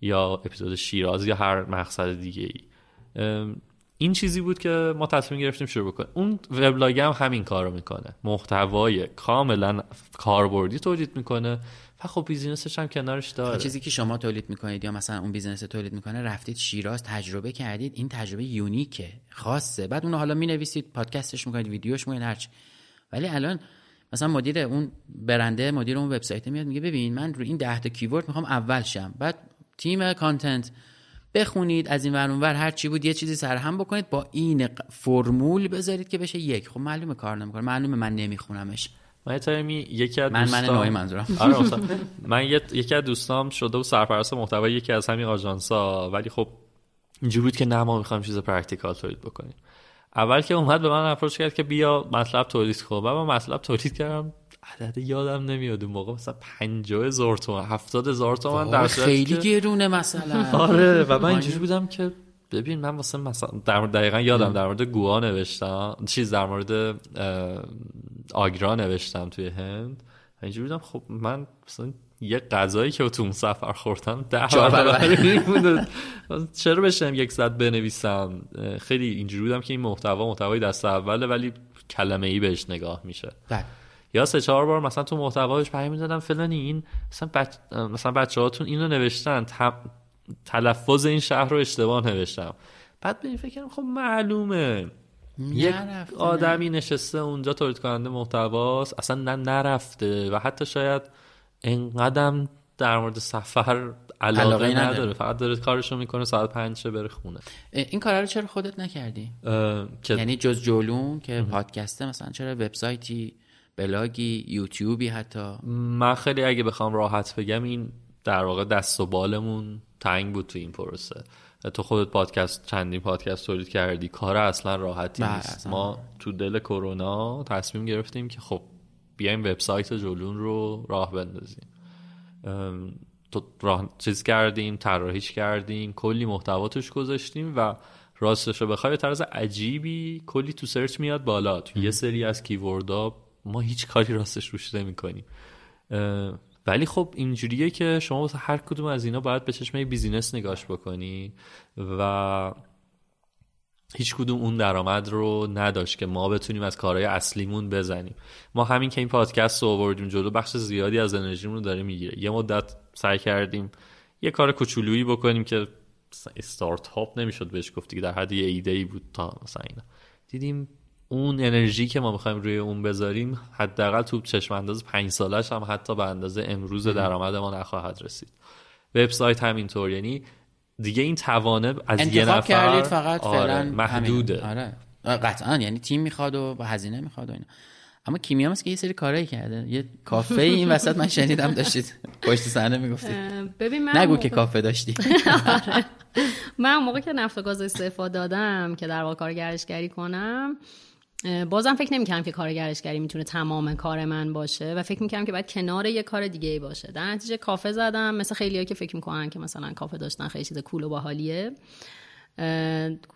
یا اپیزود شیراز یا هر مقصد دیگه ای این چیزی بود که ما تصمیم گرفتیم شروع بکنیم. اون وبلاگ هم همین کار رو می‌کنه. محتوای کاملا کاربردی تولید می‌کنه و خب business ش هم کنارش داره. چیزی که شما تولید می‌کنید یا مثلا اون business تولید می‌کنه رفتید شیراز تجربه کردید این تجربه unique ه خاصه. بعد اونو حالا می‌نویسید پادکستش می‌کنید ویدیوش می‌کنید هرچی. ولی الان مثلا مدیر اون برند مدیر اون وبسایت میاد میگه ببین من رو این 10 تا keyword می‌خوام اول شم. بعد تیم content بخونید از این ور ور هر چی بود یه چیزی سرهم بکنید با این فرمول بذارید که بشه یک. خب معلومه کار نمی‌کنه معلومه من نمیخونمش. من تایمی یکی از من دوستان... من نوعی منظورم. آره من یکی از دوستام شده و سرپرست محتوای یکی از همین آژانس‌ها ولی خب اینجوری بود که نه ما می‌خوایم چیز practical تولید بکنیم. اول که اومد به من اپروچ کرد که بیا مطلب تولید کن من مطلب تولید کردم عدد یادم نمیاد اون موقع مثلا 50 هزار تومن 70 هزار تومن در خیلی گرونه مثلا. آره و من اینجوری بودم که ببین من واسه مثلا در دقیقا یادم در مورد گوا نوشتم چیز در مورد آگرا نوشتم توی هند. اینجوری بودم خب من مثلا یه غذایی که تو اون سفر خوردم ده برابر چرا بشم یک صد بنویسم؟ خیلی اینجوری بودم که این محتوا محتوای دست اوله ولی کلمه ای بهش نگاه میشه. بله. یا سه چهار بار مثلا تو محتواش پیام می‌دادم فلانی این مثلا بچ... مثلا بچه‌هاتون اینو نوشتن تلفظ این شهر رو اشتباه نوشتم. بعد به این فکر خب معلومه. یک آدمی نشسته اونجا تولید کننده محتواست اصلا نه نرفته و حتی شاید انقدم در مورد سفر علاقه, علاقه نداره. فقط داره کارشو می‌کنه ساعت پنج بره خونه. این کار رو چرا خودت نکردی؟ یعنی جز جولون که پادکسته مثلا چرا وبسایتی بلاگی یوتیوبی حتی؟ من خیلی اگه بخوام راحت بگم این در واقع دست و بالمون تنگ بود تو این پروسه. تو خودت پادکست چندین پادکست تولید کردی کار اصلا راحتی بله، نیست. ما تو دل کرونا تصمیم گرفتیم که خب بیایم وبسایت جلون رو راه بندازیم. تو راه چیز کردیم طراحیش کردیم کلی محتوا توش گذاشتیم و راستش رو بخوای طرز عجیبی کلی تو search میاد بالا. تو یه سری از keyword ها ما هیچ کاری راستش روش نمی‌کنیم. ولی خب اینجوریه که شما هر کدوم از اینا باید به چشم business نگاش بکنی و هیچ کدوم اون درآمد رو نداشت که ما بتونیم از کارهای اصلیمون بزنیم. ما همین که این پادکست رو آوردیم جلو بخش زیادی از انرژیمون رو داره می‌گیره. یه مدت سعی کردیم یه کار کوچولویی بکنیم که استارتاپ نمی‌شد بهش گفتی که در حد یه ایده ای بود تا مثلا اینا. دیدیم اون انرژی که ما می‌خوایم روی اون بذاریم حداقل تو چشم انداز پنج سالش هم حتی به اندازه امروز درآمد ما نخواهد رسید. وبسایت همینطور. یعنی دیگه این توانه از یه نفر کردید فقط آره محدوده. آره. قطعا. یعنی تیم می‌خواد و هزینه می‌خواد و اینا. اما کیمیا که یه سری کارایی کرده. یه کافه این وسط من شنیدم داشتید. پشت صحنه می‌گفتید. ببین من نگو موقع... که کافه داشتی. آره. من موقع که نفت و گاز استفاده دادم که در واقع کار گردشگری کنم بازم فکر نمی‌کردم که کار گردشگری می‌تونه تمام کار من باشه و فکر می‌کردم که باید کنار یه کار دیگه باشه. در نتیجه کافه زدم. مثل خیلیایی که فکر می‌کنن که مثلا کافه داشتن خیلی چیز کول و باحالیه.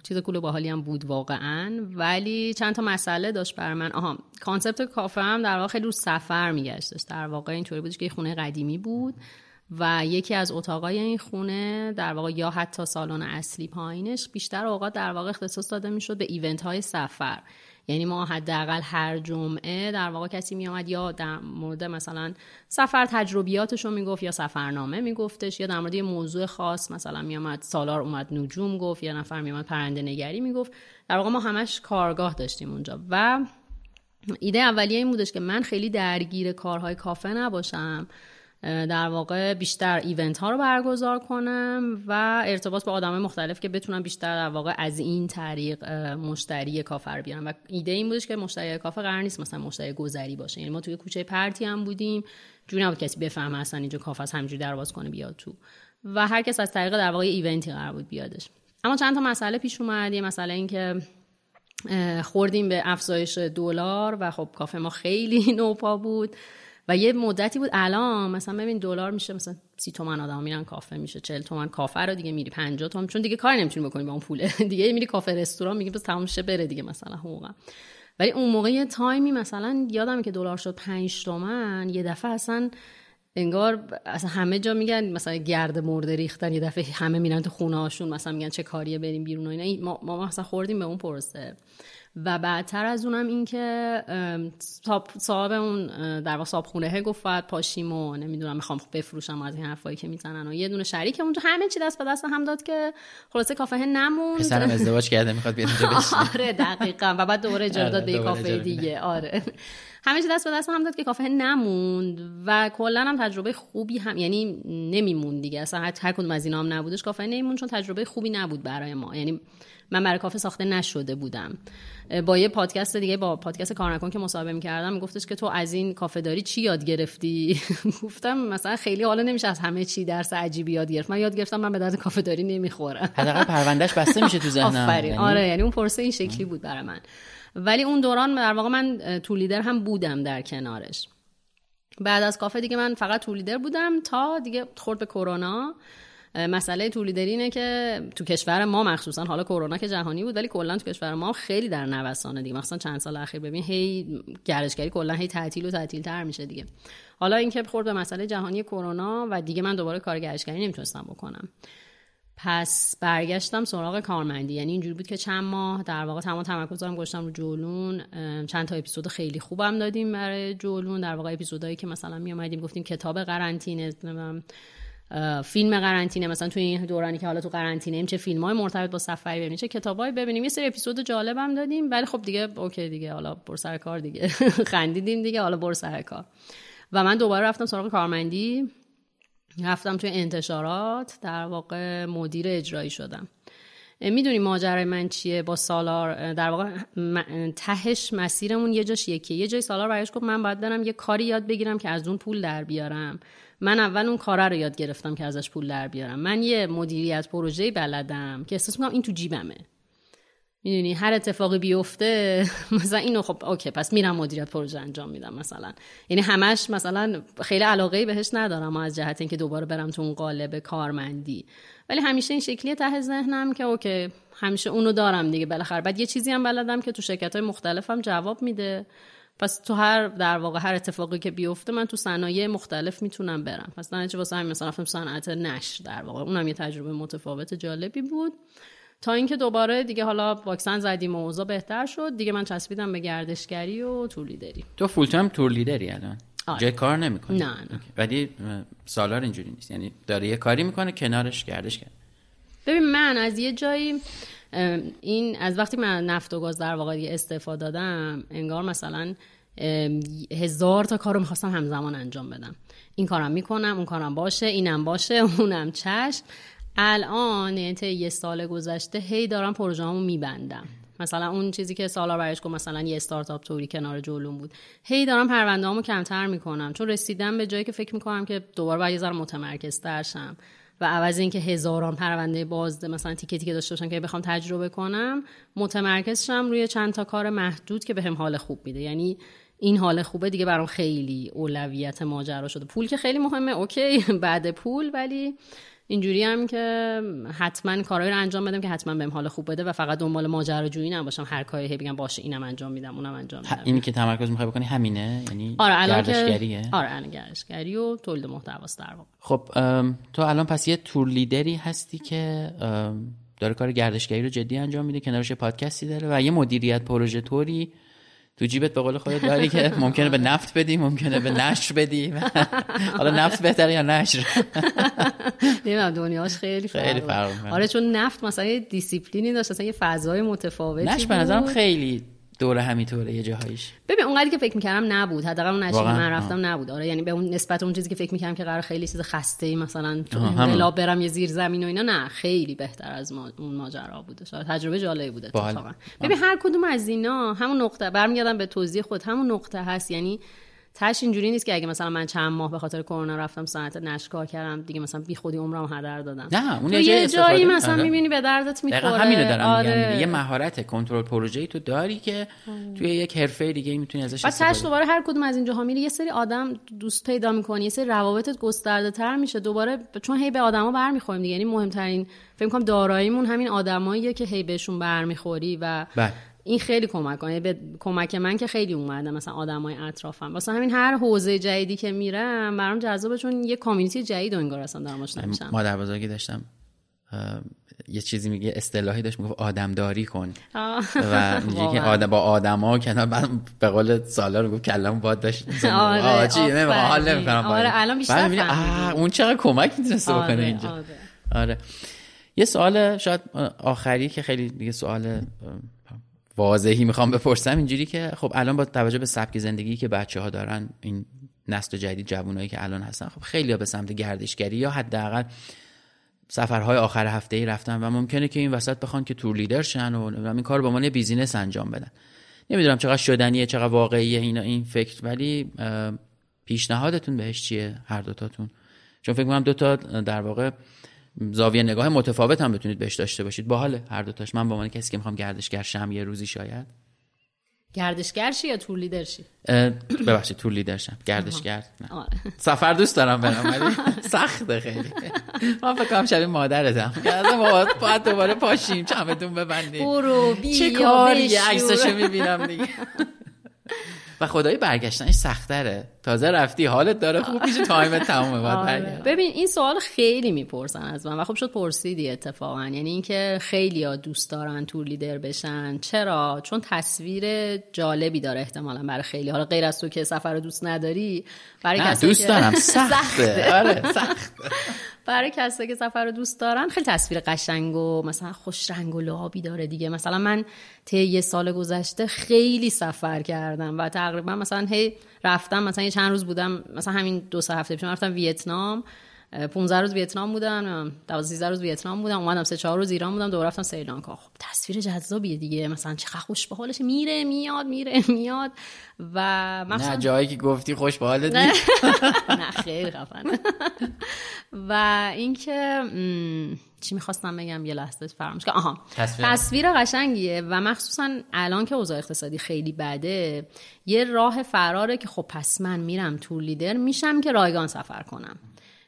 چیز cool و باحالی هم بود واقعا. ولی چند تا مسئله داشت بر من. آها concept کافه هم در واقع خیلی رو سفر میگشتش. در واقع اینطوری بود که خونه قدیمی بود و یکی از اتاقای این خونه در واقع یا حتی سالن اصلی پایینش بیشتر اوقات در واقع اختصاص داده می‌شد به event های سفر. یعنی ما حداقل هر جمعه در واقع کسی می آمد یا در مورد مثلا سفر تجربیاتش رو می‌گفت یا سفرنامه میگفتش یا در مورد یه موضوع خاص مثلا می آمد سالار اومد نجوم گفت یا نفر می آمد پرنده نگری می‌گفت. در واقع ما همش کارگاه داشتیم اونجا و ایده اولیه این بودش که من خیلی درگیر کارهای کافه نباشم. در واقع بیشتر ایونت ها رو برگزار کنم و ارتباط با آدم مختلف که بتونم بیشتر در واقع از این طریق مشتری کافه رو بیارم. و ایده این بودش که مشتری کافه قرار نیست مثلا مشتری گذری باشه. یعنی ما توی کوچه پرتی هم بودیم جوری نبود کسی بفهمه اصلا اینجا کافه از همینجوری درواز کنه بیاد تو. و هر کس از طریق در واقع ایونتی قرار بود بیادش. اما چند تا مسئله پیش اومد. یه مسئله این که خوردیم به افزایش دلار و خب کافه ما خیلی نوپا بود. و یه مدتی بود الان مثلا ببین دلار میشه مثلا سی تومن آدم میرن کافه میشه 40 تومن کافه رو دیگه میری 50 تومن چون دیگه کاری نمی‌تونی بکنی با اون پوله. دیگه میری کافه رستوران میگی بس تمام شه بره دیگه مثلا حقوقا ولی اون موقع یه تایمی مثلا یادم که دلار شد 5 تومن یه دفعه اصلا انگار اصلا همه جا میگن مثلا گرد مرده ریختن یه دفعه همه میرن تو خونه هاشون مثلا میگن چه کاریه بریم بیرون و اینا. ما, ما مثلا خوردیم به اون پرسه و بعدتر از اونم این که صاحب اون در واقع صاحب خونه گفت پاشیم و نمی‌دونم می‌خوام بفروشم از این حرفایی که می‌زنن و یه دونه شریک اونجا همه چی دست به دست هم داد که خلاصه کافه نموند. پسرم ازدواج کرده می‌خواد بیاد اینجا آره دقیقاً. و بعد دوباره اجاره داد به کافه دیگه. آره. همه چی دست به دست هم داد که کافه نموند و کلا هم تجربه خوبی هم یعنی نمیموند دیگه. اصلا هر کدوم از اینا هم نبودش کافه نمیموند چون تجربه خوبی نبود برای ما. یعنی من برای کافه ساخته نشده بودم. با یه پادکست دیگه با پادکست کار نکن که مصاحبه می‌کردم میگفتش که تو از این کافه داری چی یاد گرفتی؟ گفتم مثلا خیلی حالا نمیشه از همه چی درس عجیبی یاد گرفت. من یاد گرفتم من به درد کافه داری نمی‌خورم. حداقل پروندهش بسته میشه تو ذهنم. یعنی آره یعنی اون پرسه این شکلی بود برای من. ولی اون دوران در واقع من تو لیدر هم بودم در کنارش. بعد از کافه دیگه من فقط تو لیدر بودم تا دیگه خورد به کرونا. مسئله تولیدری اینه که تو کشور ما مخصوصا حالا کرونا که جهانی بود ولی کلا تو کشور ما خیلی در نوسانه دیگه. مثلا چند سال اخیر ببین هی گردشگری کلا هی تعطیل و تعطیل تر میشه دیگه. حالا اینکه خورد به مسئله جهانی کرونا و دیگه من دوباره کار گردشگری نمی‌تونستم بکنم. پس برگشتم سراغ کارمندی. یعنی اینجوری بود که چند ماه در واقع تمام تمرکز دارم گذاشتم رو جولون. چند تا اپیزود خیلی خوبم دادیم برای جولون. در واقع اپیزودهایی که مثلا می اومدیم گفتیم کتاب قرنطینه فیلم قرنطینه. مثلا تو این دورانی که حالا تو قرنطینه ایم چه فیلم های مرتبط با سفری ببینیم چه کتابایی ببینیم. یه سری اپیزود جالبم دادیم. ولی خب دیگه اوکی دیگه. حالا بر سر کار دیگه. خندیدیم دیگه. حالا بر سر کار. و من دوباره رفتم سراغ کارمندی. رفتم توی انتشارات در واقع مدیر اجرایی شدم. می‌دونی ماجرای من چیه؟ با سالار در واقع تهش مسیرمون یه جاش یکی یه جای سالار برایش گفت من باید برم یه کاری یاد بگیرم که از اون پول در بیارم. من اول اون کاره رو یاد گرفتم که ازش پول در بیارم. من یه مدیریت پروژه بلدم که احساس می‌کنم این تو جیبمه. می‌دونی هر اتفاقی بیفته مثلا اینو خب اوکی پس میرم مدیریت پروژه انجام میدم مثلا. یعنی همش مثلا خیلی علاقه بهش ندارم از جهت اینکه دوباره برم تو اون قالب کارمندی. ولی همیشه این شکلی ته ذهنم که اوکی همیشه اونو دارم دیگه بالاخره. بعد یه چیزی هم بلدم که تو شرکت های مختلفم جواب میده. پس تو هر در واقع هر اتفاقی که بیفته من تو صنایع مختلف می‌تونم برم. پس نه واسه همین مثلا صنعت نشر در واقع اونم یه تجربه متفاوت جالبی بود. تا اینکه دوباره دیگه حالا واکسن زدیم و اوضاع بهتر شد. دیگه من چسبیدم به گردشگری و تور لیدری تو فول تایم تور لیدری الان؟ آره. جای کار نمی‌کنی؟ نه، نه. ولی سالار اینجوری نیست. یعنی داره یه کاری می‌کنه کنارش گردش کرد ببین من از یه جایی این از وقتی من نفت و گاز در واقع دیگه استعفا دادم انگار مثلا هزار تا کار رو می‌خواستم همزمان انجام بدم. این کارم می‌کنم اون کارم باشه اینم باشه اونم چشم. الان یعنی یه سال گذشته هی دارم پروژه‌مو میبندم. مثلا اون چیزی که سالار برش گفت مثلا یه استارتاپ توری کنار جلوم بود. هی دارم پرونده‌هامو کمتر می‌کنم. چون رسیدم به جایی که فکر می‌کنم که دوباره باید یه ذره متمرکزتر شم. و عوض اینکه هزاران پرونده بازده مثلا تیکه تیکه داشته باشم که بخوام تجربه کنم متمرکز شم روی چند تا کار محدود که بهم حال خوب میده. یعنی این حال خوبه دیگه برام خیلی اولویت ماجرا شده. پول که خیلی مهمه اوکی بعد پول ولی اینجوری هم که حتما کارهایی رو انجام بدم که حتما بهم حال خوب بده و فقط دنبال ماجراجویی نباشم. هر کاری هی بگم باشه اینم انجام میدم اونم انجام میدم. اینی که تمرکز می‌خوای بکنی همینه؟ یعنی آره الان گردشگریه آره الان گردشگری و تولید محتواست در واقع. خب تو الان پس یه تور لیدری هستی که داره کار گردشگری رو جدی انجام میده کنارش پادکستی داره و یه مدیریت پروژه توری تو جیبت به قول خودت داری که ممکنه به نفت بدی ممکنه به نشر بدی حالا نفت بهتره یا نشر نمی‌دونم دنیاش خیلی خیلی فرق. آره چون نفت مثلا یه دیسیپلینی داشت مثلا یه فضای متفاوتی نشر به نظرم. خیلی دوره همینطوره یه جاهایش ببین اونقدری که فکر می‌کردم نبود. حداقل اون که؟ من رفتم نبود. آره یعنی به اون نسبت اون چیزی که فکر می‌کردم که قرار خیلی چیز خسته ای مثلا. انقلاب برم یه زیر زمین و اینا نه خیلی بهتر از ما اون ماجرا بوده آره تجربه جالبی باحال. اتفاقا. ببین هر کدوم از اینا همون نقطه برمیگردم به توضیح خود همون نقطه هست. یعنی تاش اینجوری نیست که اگه مثلا من چند ماه به خاطر کرونا رفتم صنعت نشر کار کردم دیگه مثلا بی خودی عمرم هدر دادم نه، اون یه. جایی مثلا آره. می‌بینی به دردت می‌خوره همینو دارم آره. یه مهارت کنترل پروژه‌ای تو داری که توی یک حرفه دیگه می‌تونی ازش استفاده دوباره هر کدوم از اینجاها میری یه سری آدم دوست پیدا می‌کنی یه سری روابطت گسترده تر میشه دوباره چون هی به آدما برمیخوریم دیگه یعنی مهمترین فکر کنم داراییمون همین آدماییه که هی بهشون برمیخوری و بله. این خیلی کمک کنه به کمک من که خیلی اومده مثلا آدمای اطرافم واسه همین هر حوزه جدیدی که میرم برام جذابه چون یه کامیونیتی جدید و انگار اصلا دارم آشنا میشم مادر بزرگی داشتم یه چیزی میگه اصطلاحی داشت می‌گفت آدمداری کن آه. و اینجوری که. آدم با آدما کنار من به قول سالار می‌گفت کلم باد داشت آره، آجی حال. نمی‌کنم آره، الان بیشتر. اون چقدر کمک می‌تونسته بکنه آره، اینجا آره. آره یه سوال شاید آخری که خیلی دیگه سوال واضحی می‌خوام بپرسم اینجوری که خب الان با توجه به سبک زندگی که بچه ها دارن این نسل جدید جوانایی که الان هستن خب خیلی به سمت گردشگری یا حداقل سفرهای آخر هفته ای رفتن و ممکنه که این وسط بخوان که تور لیدر شن و این کار به عنوان بیزینس انجام بدن. نمی‌دونم چقدر شدنیه چقدر واقعیه اینا این فکر ولی پیشنهادتون بهش چیه؟ هر دوتاتون. چون فکر کنم دوتا در واقع زاویه نگاه متفاوت هم بتونید بهش داشته باشید. باحاله هر دوتاش. من به عنوان کسی که می‌خوام گردشگر شم یه روزی شاید. گردشگر شی یا tour leader شی؟ ببخشید tour leader شم. گردشگر. نه. سفر دوست دارم برم ولی سخته خیلی. من فکر کنم شبیه مادرتم. گردم باید, دوباره پاشیم چمدون ببندیم. برو بیا چه بشور. عکسشو می‌بینم دیگه. و خدای برگشتنش سختره. تازه رفتی حالت داره خوب میشه time تمومه باید آره. ببین این سوال خیلی می‌پرسن از من و خب شد پرسیدی اتفاقا. یعنی اینکه خیلی ها دوست دارن tour leader بشن. چرا؟ چون تصویر جالبی داره احتمالا برای خیلی حالا غیر از تو که سفر رو دوست نداری برای نه کسایی دوست دارم. سخته. آره سخت برای کسایی که سفر رو دوست دارن خیلی تصویر قشنگ و مثلا خوش رنگ و لعابی داره دیگه. مثلا من طی یه سال گذشته خیلی سفر کردم و تقریبا مثلا هی رفتم مثلا یه چند روز بودم مثلا همین دو سه هفته پیش رفتم ویتنام. 15 روز ویتنام بودم 12 روز ویتنام بودم اومدم سه چهار روز ایران بودم دوباره رفتم سریلانکا. خب تصویر جذابیه دیگه مثلا چقدر خوش به حالش. میره میاد میره میاد و نه جایی که گفتی خوش به حالت نه خیلی خفن. و اینکه چی می‌خواستم بگم؟ یه لحظه فراموش کنم آها. تصویر. تصویر قشنگیه و مخصوصا الان که اوضاع اقتصادی خیلی بده یه راه فراره که خب پس من میرم تور لیدر میشم که رایگان سفر کنم.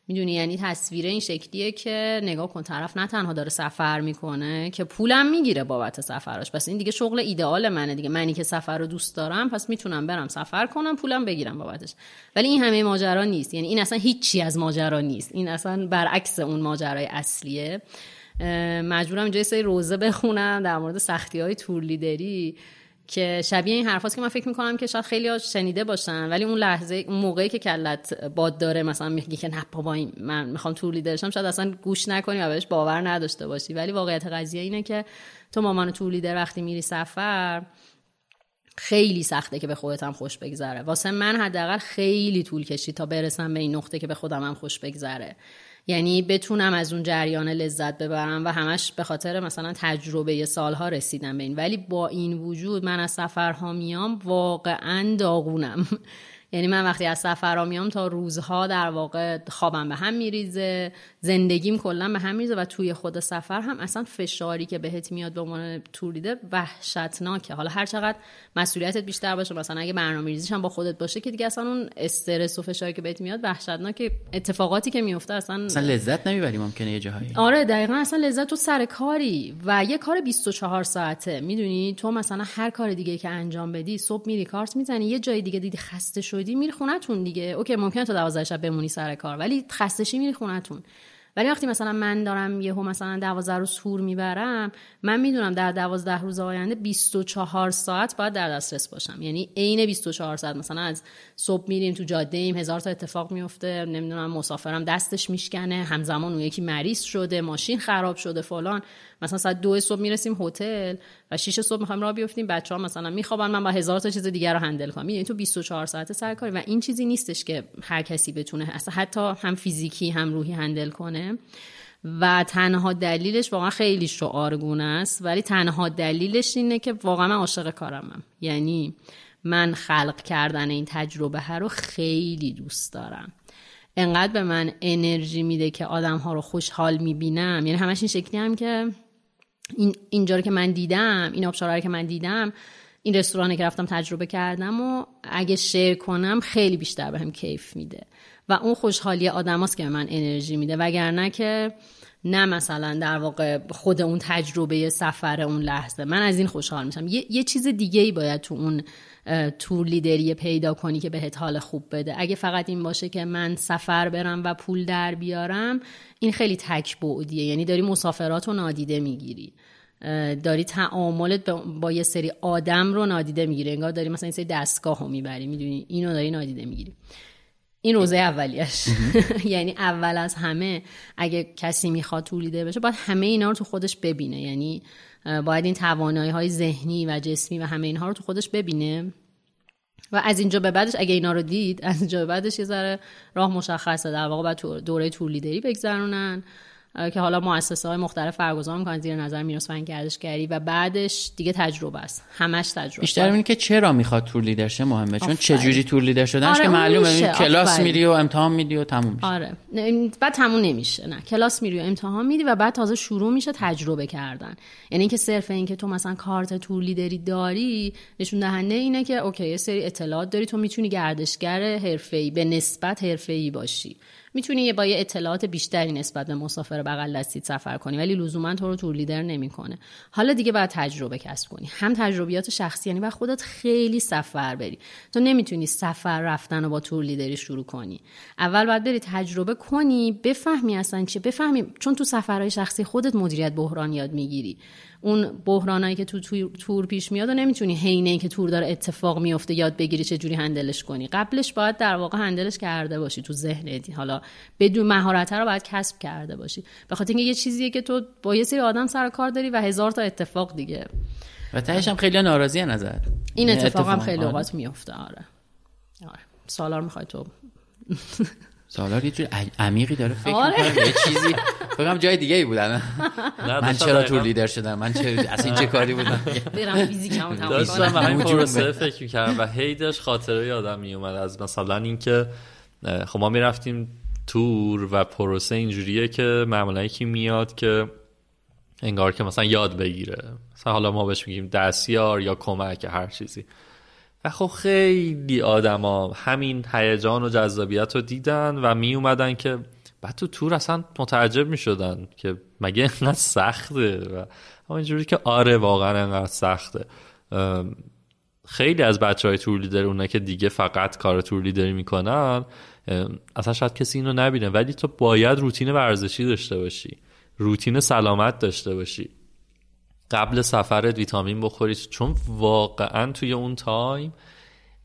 می‌دونی یعنی تصویر این شکلیه که نگاه کن طرف نه تنها داره سفر می‌کنه که پولم می‌گیره بابت سفراش پس این دیگه شغل ایدئال منه دیگه. منی که سفر رو دوست دارم پس می‌تونم برم سفر کنم پولم بگیرم بابتش. ولی این همه ماجرا نیست. یعنی این اصلا هیچی از ماجرا نیست. این اصلا برعکس اون ماجرای اصلیه. مجبورم جای سری روزه بخونم در مورد سختی های تور لیدری. که شبیه این حرفاست که من فکر می‌کنم که شاید خیلی شنیده باشن ولی اون لحظه اون موقعی که کلت باد داره مثلا میگی که نه بابا من می‌خوام تور لیدرشم شاید اصلا گوش نکنی و بهش باور نداشته باشی. ولی واقعیت قضیه اینه که تو مامان تور لیدر وقتی میری سفر خیلی سخته که به خودت هم خوش بگذره. واسه من حداقل خیلی طول کشید تا برسم به این نقطه که به خودم هم خوش بگذره. یعنی بتونم از اون جریان لذت ببرم و همش به خاطر مثلا تجربه سالها رسیدم به این. ولی با این وجود من از سفرها میام واقعا داغونم. یعنی من وقتی از سفر میام تا روزها در واقع خوابم به هم میریزه زندگیم کلا به هم میریزه و توی خود سفر هم اصلا فشاری که بهت میاد به عنوان تور لیدر وحشتناکه. حالا هر چقدر مسئولیتت بیشتر باشه مثلا اگه برنامه‌ریزیش هم با خودت باشه که دیگه اصلا اون استرس و فشاری که بهت میاد وحشتناکه. اتفاقاتی که میفته اصلا اصلا لذت نمی‌بری ممکنه یه جاهایی. آره دقیقا اصلا لذت تو سر کاری و یه کار 24 ساعته. می‌دونی تو مثلا هر کار دیگه که انجام بدی صبح میری کارت می‌زنی یه جای دیگه دیدی خسته شدی میری خونتون دیگه. اوکی ممکنه تا 12 شب بمونی سر کار ولی خستشی میری خونتون ولی وقتی مثلا من دارم یهو مثلا 12 روز تور می‌برم من می‌دونم در 12 روز آینده 24 ساعت باید در دسترس باشم. یعنی عین 24 ساعت مثلا از صبح میریم تو جاده ایم هزار تا اتفاق میفته نمی‌دونم مسافرم دستش میشکنه همزمان اون یکی مریض شده ماشین خراب شده فلان. مثلا ساعت دو صبح می‌رسیم هتل و 6 صبح می‌خوایم راه بیفتیم بچه ها مثلا میخوابن من با هزار تا چیز دیگر رو هندل کنم. یعنی تو 24 ساعت سر کاری و این چیزی نیستش که هر کسی بتونه اصلا حتی هم فیزیکی هم روحی هندل کنه. و تنها دلیلش واقعا خیلی شعارگونه است ولی تنها دلیلش اینه که واقعا من عاشق کارمم. یعنی من خلق کردن این تجربه ها رو خیلی دوست دارم. انقدر به من انرژی میده که آدم ها رو خوشحال می‌بینم. یعنی همش این شکلی هم که این اینجا رو که من دیدم این آبشارا که من دیدم این رستورانی که رفتم تجربه کردم و اگه شیر کنم خیلی بیشتر بهم کیف میده. و اون خوشحالی آدماست که به من انرژی میده. وگرنه که نه مثلا در واقع خود اون تجربه سفر اون لحظه. من از این خوشحال میشم. یه, یه چیز دیگه ای باید تو اون تور لیدری پیدا کنی که بهت حال خوب بده. اگه فقط این باشه که من سفر برم و پول در بیارم این خیلی تک بعدیه. یعنی داری مسافرات رو نادیده می‌گیری. داری تعاملت با یه سری آدم رو نادیده می‌گیری. انگار داری مثلا این سری دستگاه رو می‌بری. می‌دونی؟ اینو داری نادیده می‌گیری. این روزه اولیش. یعنی اول از همه اگه کسی می‌خواد تور لیدر بشه باید همه اینا رو تو خودش ببینه. یعنی باید این توانایی های ذهنی و جسمی و همه اینها رو تو خودش ببینه. و از اینجا به بعدش اگه اینا رو دید از اینجا به بعدش یه ذره راه مشخصه در واقع باید دوره تور لیدری بگذرونن. که حالا مؤسسه های مختلف برگزار می‌کنن زیر نظر فرهنگی گردشگری و بعدش دیگه تجربه است. همش تجربه. بیشتر اینه که چرا می‌خواد tour leader شه مهمه؟ چون چه جوری tour leader شدنش آره که معلومه کلاس میری و امتحان میدی و تموم میشه. آره. بعد تموم نمیشه. نه کلاس میری و امتحان میدی و بعد تازه شروع میشه تجربه کردن. یعنی اینکه صرف اینکه تو مثلا کارت tour leader ی داری نشون دهنده اینه که اوکی یه سری اطلاعات داری تو می‌تونی گردشگر حرفه‌ای به نسبت حرفه‌ای باشی. می‌تونی با یه اطلاعات بیشتری نسبت به مسافر بغل دستید سفر کنی ولی لزوما تو رو tour leader نمی‌کنه. حالا دیگه باید تجربه کسب کنی. هم تجربیات شخصی یعنی باید خودت خیلی سفر بری. تو نمی‌تونی سفر رفتن و با تور لیدری شروع کنی. اول باید بری تجربه کنی بفهمی اصلا چه بفهمی چون تو سفرهای شخصی خودت مدیریت بحران یاد می‌گیری. اون بحرانایی که تو تور پیش میاد و نمی‌تونی حین که تور داره اتفاق میفته یاد بگیری چه جوری هندلش کنی. قبلش باید در واقع هندلش کرده باشی تو ذهنت. حالا بدون مهارت رو باید کسب کرده باشی. به خاطر اینکه یه چیزیه که تو با یه سری آدم سر کار داری و هزار تا اتفاق دیگه. و تهش هم خیلی ناراضی نظر. این اتفاق, هم خیلی آره. اوقات میفته آره. آره. سالار می‌خوای تو سالار یه جور عمیقی داره فکر آره. می‌کنه یه چیزی فکرم جای دیگه ای بودم نه، من چرا تور لیدر شدم؟ من چرا اصلا این چه کاری بودم؟ برم فیزیکمو تموم داشتم به همین. پروسه فکر می‌کردم و هی داشت خاطره یادم میومد از مثلا اینکه خب ما می‌رفتیم تور و پروسه اینجوریه که معمولا یکی میاد که انگار که مثلا یاد بگیره. مثلا حالا ما بهش میگیم دستیار یا کمک هر چیزی. و خب خیلی آدما همین هیجان و جذابیت رو دیدن و می اومدن که بعد تو تور اصلا متعجب می شدن که مگه اینقدر سخته و همینجوری که آره واقعا اینقدر سخته. خیلی از بچه های تور لیدر اونا که دیگه فقط کار تور لیدری می‌کنن اصلا شاید کسی اینو نبینه. ولی تو باید روتین ورزشی داشته باشی روتین سلامت داشته باشی. قبل سفرت ویتامین بخورید چون واقعا توی اون تایم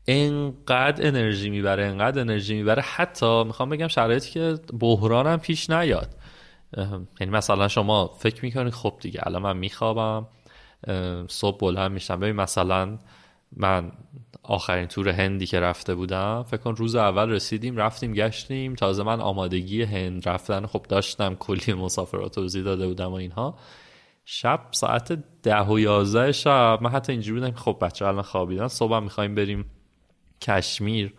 انقدر انرژی می‌بره انقدر انرژی می‌بره. حتی می‌خوام بگم شرایطی که بحران هم پیش نیاد. یعنی مثلا شما فکر می‌کنید خب دیگه الان من میخوابم صبح بلند میشم. ببین مثلا من آخرین تور هندی که رفته بودم فکر کن روز اول رسیدیم رفتیم گشتیم. تازه من آمادگی هند رفتن خب داشتم کلی مسافرات توضیح داده بودم و اینها. شب ساعت ده و یازده شب. من حتی اینجوری بودم خب بچه الان خوابیدن. صبح می‌خوایم بریم کشمیر.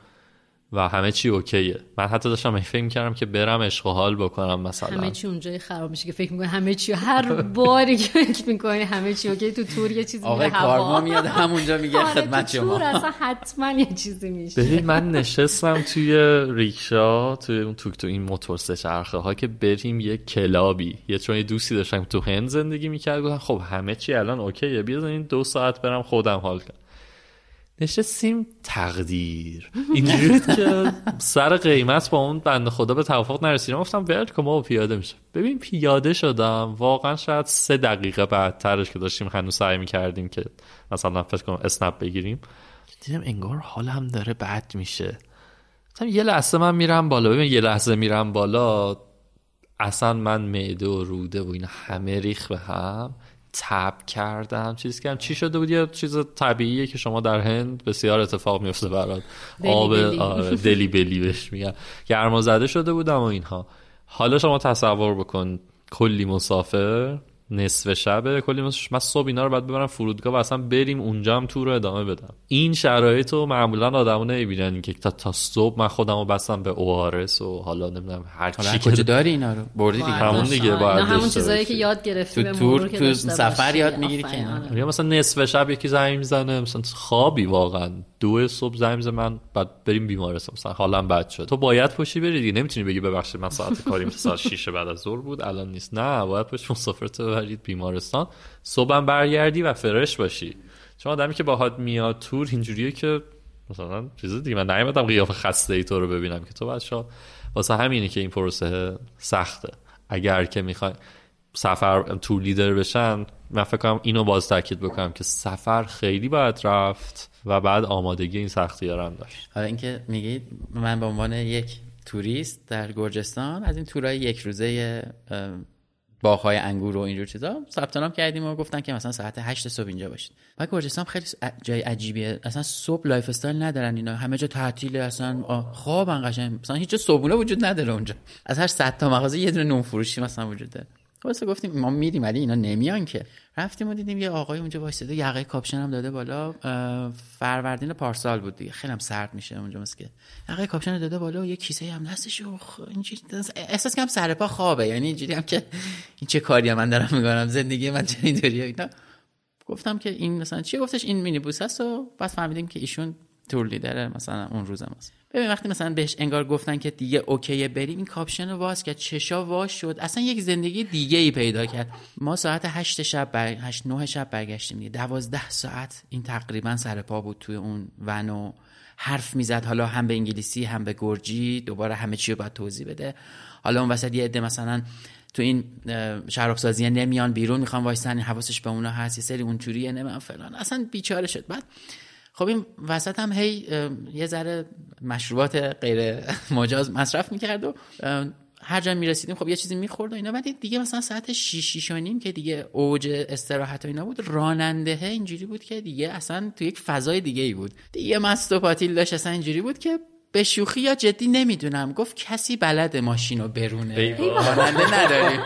و همه چی OK ه. من حتی داشتم فکر کردم که برم عشق و حال بکنم مثلا. همه چی اونجایی خراب میشه که فکر می‌کنی همه چی هر باری که فکر می‌کنی همه چی OK تو تور یه چیزی آقای. کارما میاد همونجا میگه آره، خدمت تو تور شما اصلا حتما یه چیزی میشه. ببین من نشستم توی ریکشا توی اون توک تو این موتور سه چرخه ها که بریم یه club ی. یه چون یه دوستی داشتم تو هند زندگی می‌کرد گفتم خب همه چی الان OK ه بیا این دو ساعت برم خودم حال کنم. نشستیم تقدیر. اینجوری که سر قیمت با اون بنده خدا به توافق نرسیدم. گفتم ول کن بابا پیاده میشه. ببین پیاده شدم. واقعا شاید سه دقیقه بعدترش که داشتیم هنوز سعی می‌کردیم که مثلا فکر کنم اسنپ بگیریم. دیدم انگار حالم داره بد میشه. گفتم یه لحظه من میرم بالا. ببین یه لحظه میرم بالا. اصلا من معده و روده و اینا همه ریخ به هم. تب کردم چیز کردم چی شده بود؟ یه چیز طبیعیه که شما در هند بسیار اتفاق میفته برات. آب. آره، دلی بلی بهش میگن. گرما زده شده بودم و اینها. حالا شما تصور بکن کلی مسافر. نصف شبه کلی من صبح اینا رو باید ببرم فرودگاه و اصلا بریم اونجا هم تور رو ادامه بدم این شرایط رو معمولا آدمو نمی‌بینن که تا, تا صبح من خودم رو بستم به اوارس و حالا نمی‌دونم هر چی کجا که داری اینا رو بردی دیگه همون. دیگه باید همون چیزایی. که یاد گرفتی تو به تور- تو سفر. یاد می‌گیری که. یا مثلا نصف شب یکی زنگ می‌زنه مثلا خوابی واقعا دو صبح زنگ می‌زنه من بعد بریم بیمارستان. مثلا حالم بد شد. تو باید پشی بری دیگه. نمی‌تونی بگی ببخشید من ساعت کاری مثلا ساعت 6 بعد از ظهر بود. الان نیست. نه باید پشت مسافرت ببرید بیمارستان. صبحم برگردی و فرش باشی. چون آدمی که باهات میاد تور اینجوریه که مثلا چیز دیگه. من نیومدم قیافه خسته ای تو رو ببینم که تو بچا واسه همینه که این پروسه سخته. اگر که می‌خوای سفر تور لیدر بشن من فکر کنم اینو باز تاکید بکنم که سفر خیلی باید رفت و بعد آمادگی این سختی هم داشت. حالا اینکه میگید من به عنوان یک توریست در گرجستان از این تورای یک روزه باغ‌های انگور و اینجور چیزا ثبت نام کردیم و گفتن که مثلا ساعت 8 صبح اینجا باشید. و گرجستان خیلی جای عجیبیه. اصلا صبح lifestyle ندارن اینا. همه جا تعطیله اصلا خوابن قشنگ. مثلا هیچ صبحونه وجود نداره اونجا. از هر 100 تا مغازه یه دونه نون فروشی مثلا وجود داره. واسه گفتیم ما میریم ولی اینا نمیان که. رفتیم و دیدیم یه آقای اونجا وایساده یقه کاپشن هم داده بالا. فروردین پارسال بود دیگه. خیلی هم سرد میشه اونجا مسکه یقه کاپشن داده بالا و یه کیسه هم دستش. و احساس کنم سر پا خوابه. یعنی اینجوری هم که این چه کاری من دارم می‌کنم؟ زندگی من چه اینطوریه؟ اینا. گفتم که این مثلا چی گفتش این مینی بوس هست و بعد فهمیدیم که ایشون تور لیدره مثلا اون روز هست. ببین وقتی مثلا بهش انگار گفتن که دیگه OK ه بریم این کاپشن رو باز کرد چشا واش شد؟ اصلا یک زندگی دیگه ای پیدا کرد. ما ساعت هشت شب بر... هشت نه شب برگشتیم دیگه. دوازده ساعت این تقریبا سر پا بود توی اون ون و حرف می‌زد. حالا هم به انگلیسی هم به گرجی دوباره همه چی رو باید توضیح بده. حالا اون وسط یه عده مثلا تو این شراب سازی نمیان بیرون می‌خوان وایسن حواسش به اونا هست یه سری اونجوریه نمیان فلان. اصلا بیچاره شد. بعد خب این وسط هم هی یه ذره مشروبات غیر مجاز مصرف می‌کرد و هر جا می‌رسیدیم خب یه چیزی می‌خورد و اینا. ولی دیگه مثلا ساعت 6 6 و نیم که دیگه اوج استراحت و اینا بود راننده اینجوری بود که دیگه اصلا تو یک فضای دیگه ای بود. دیگه مست و پاتیل داشت اصلا اینجوری بود که به شوخی یا جدی نمی‌دونم. گفت کسی بلد ماشین رو برونه. راننده نداریم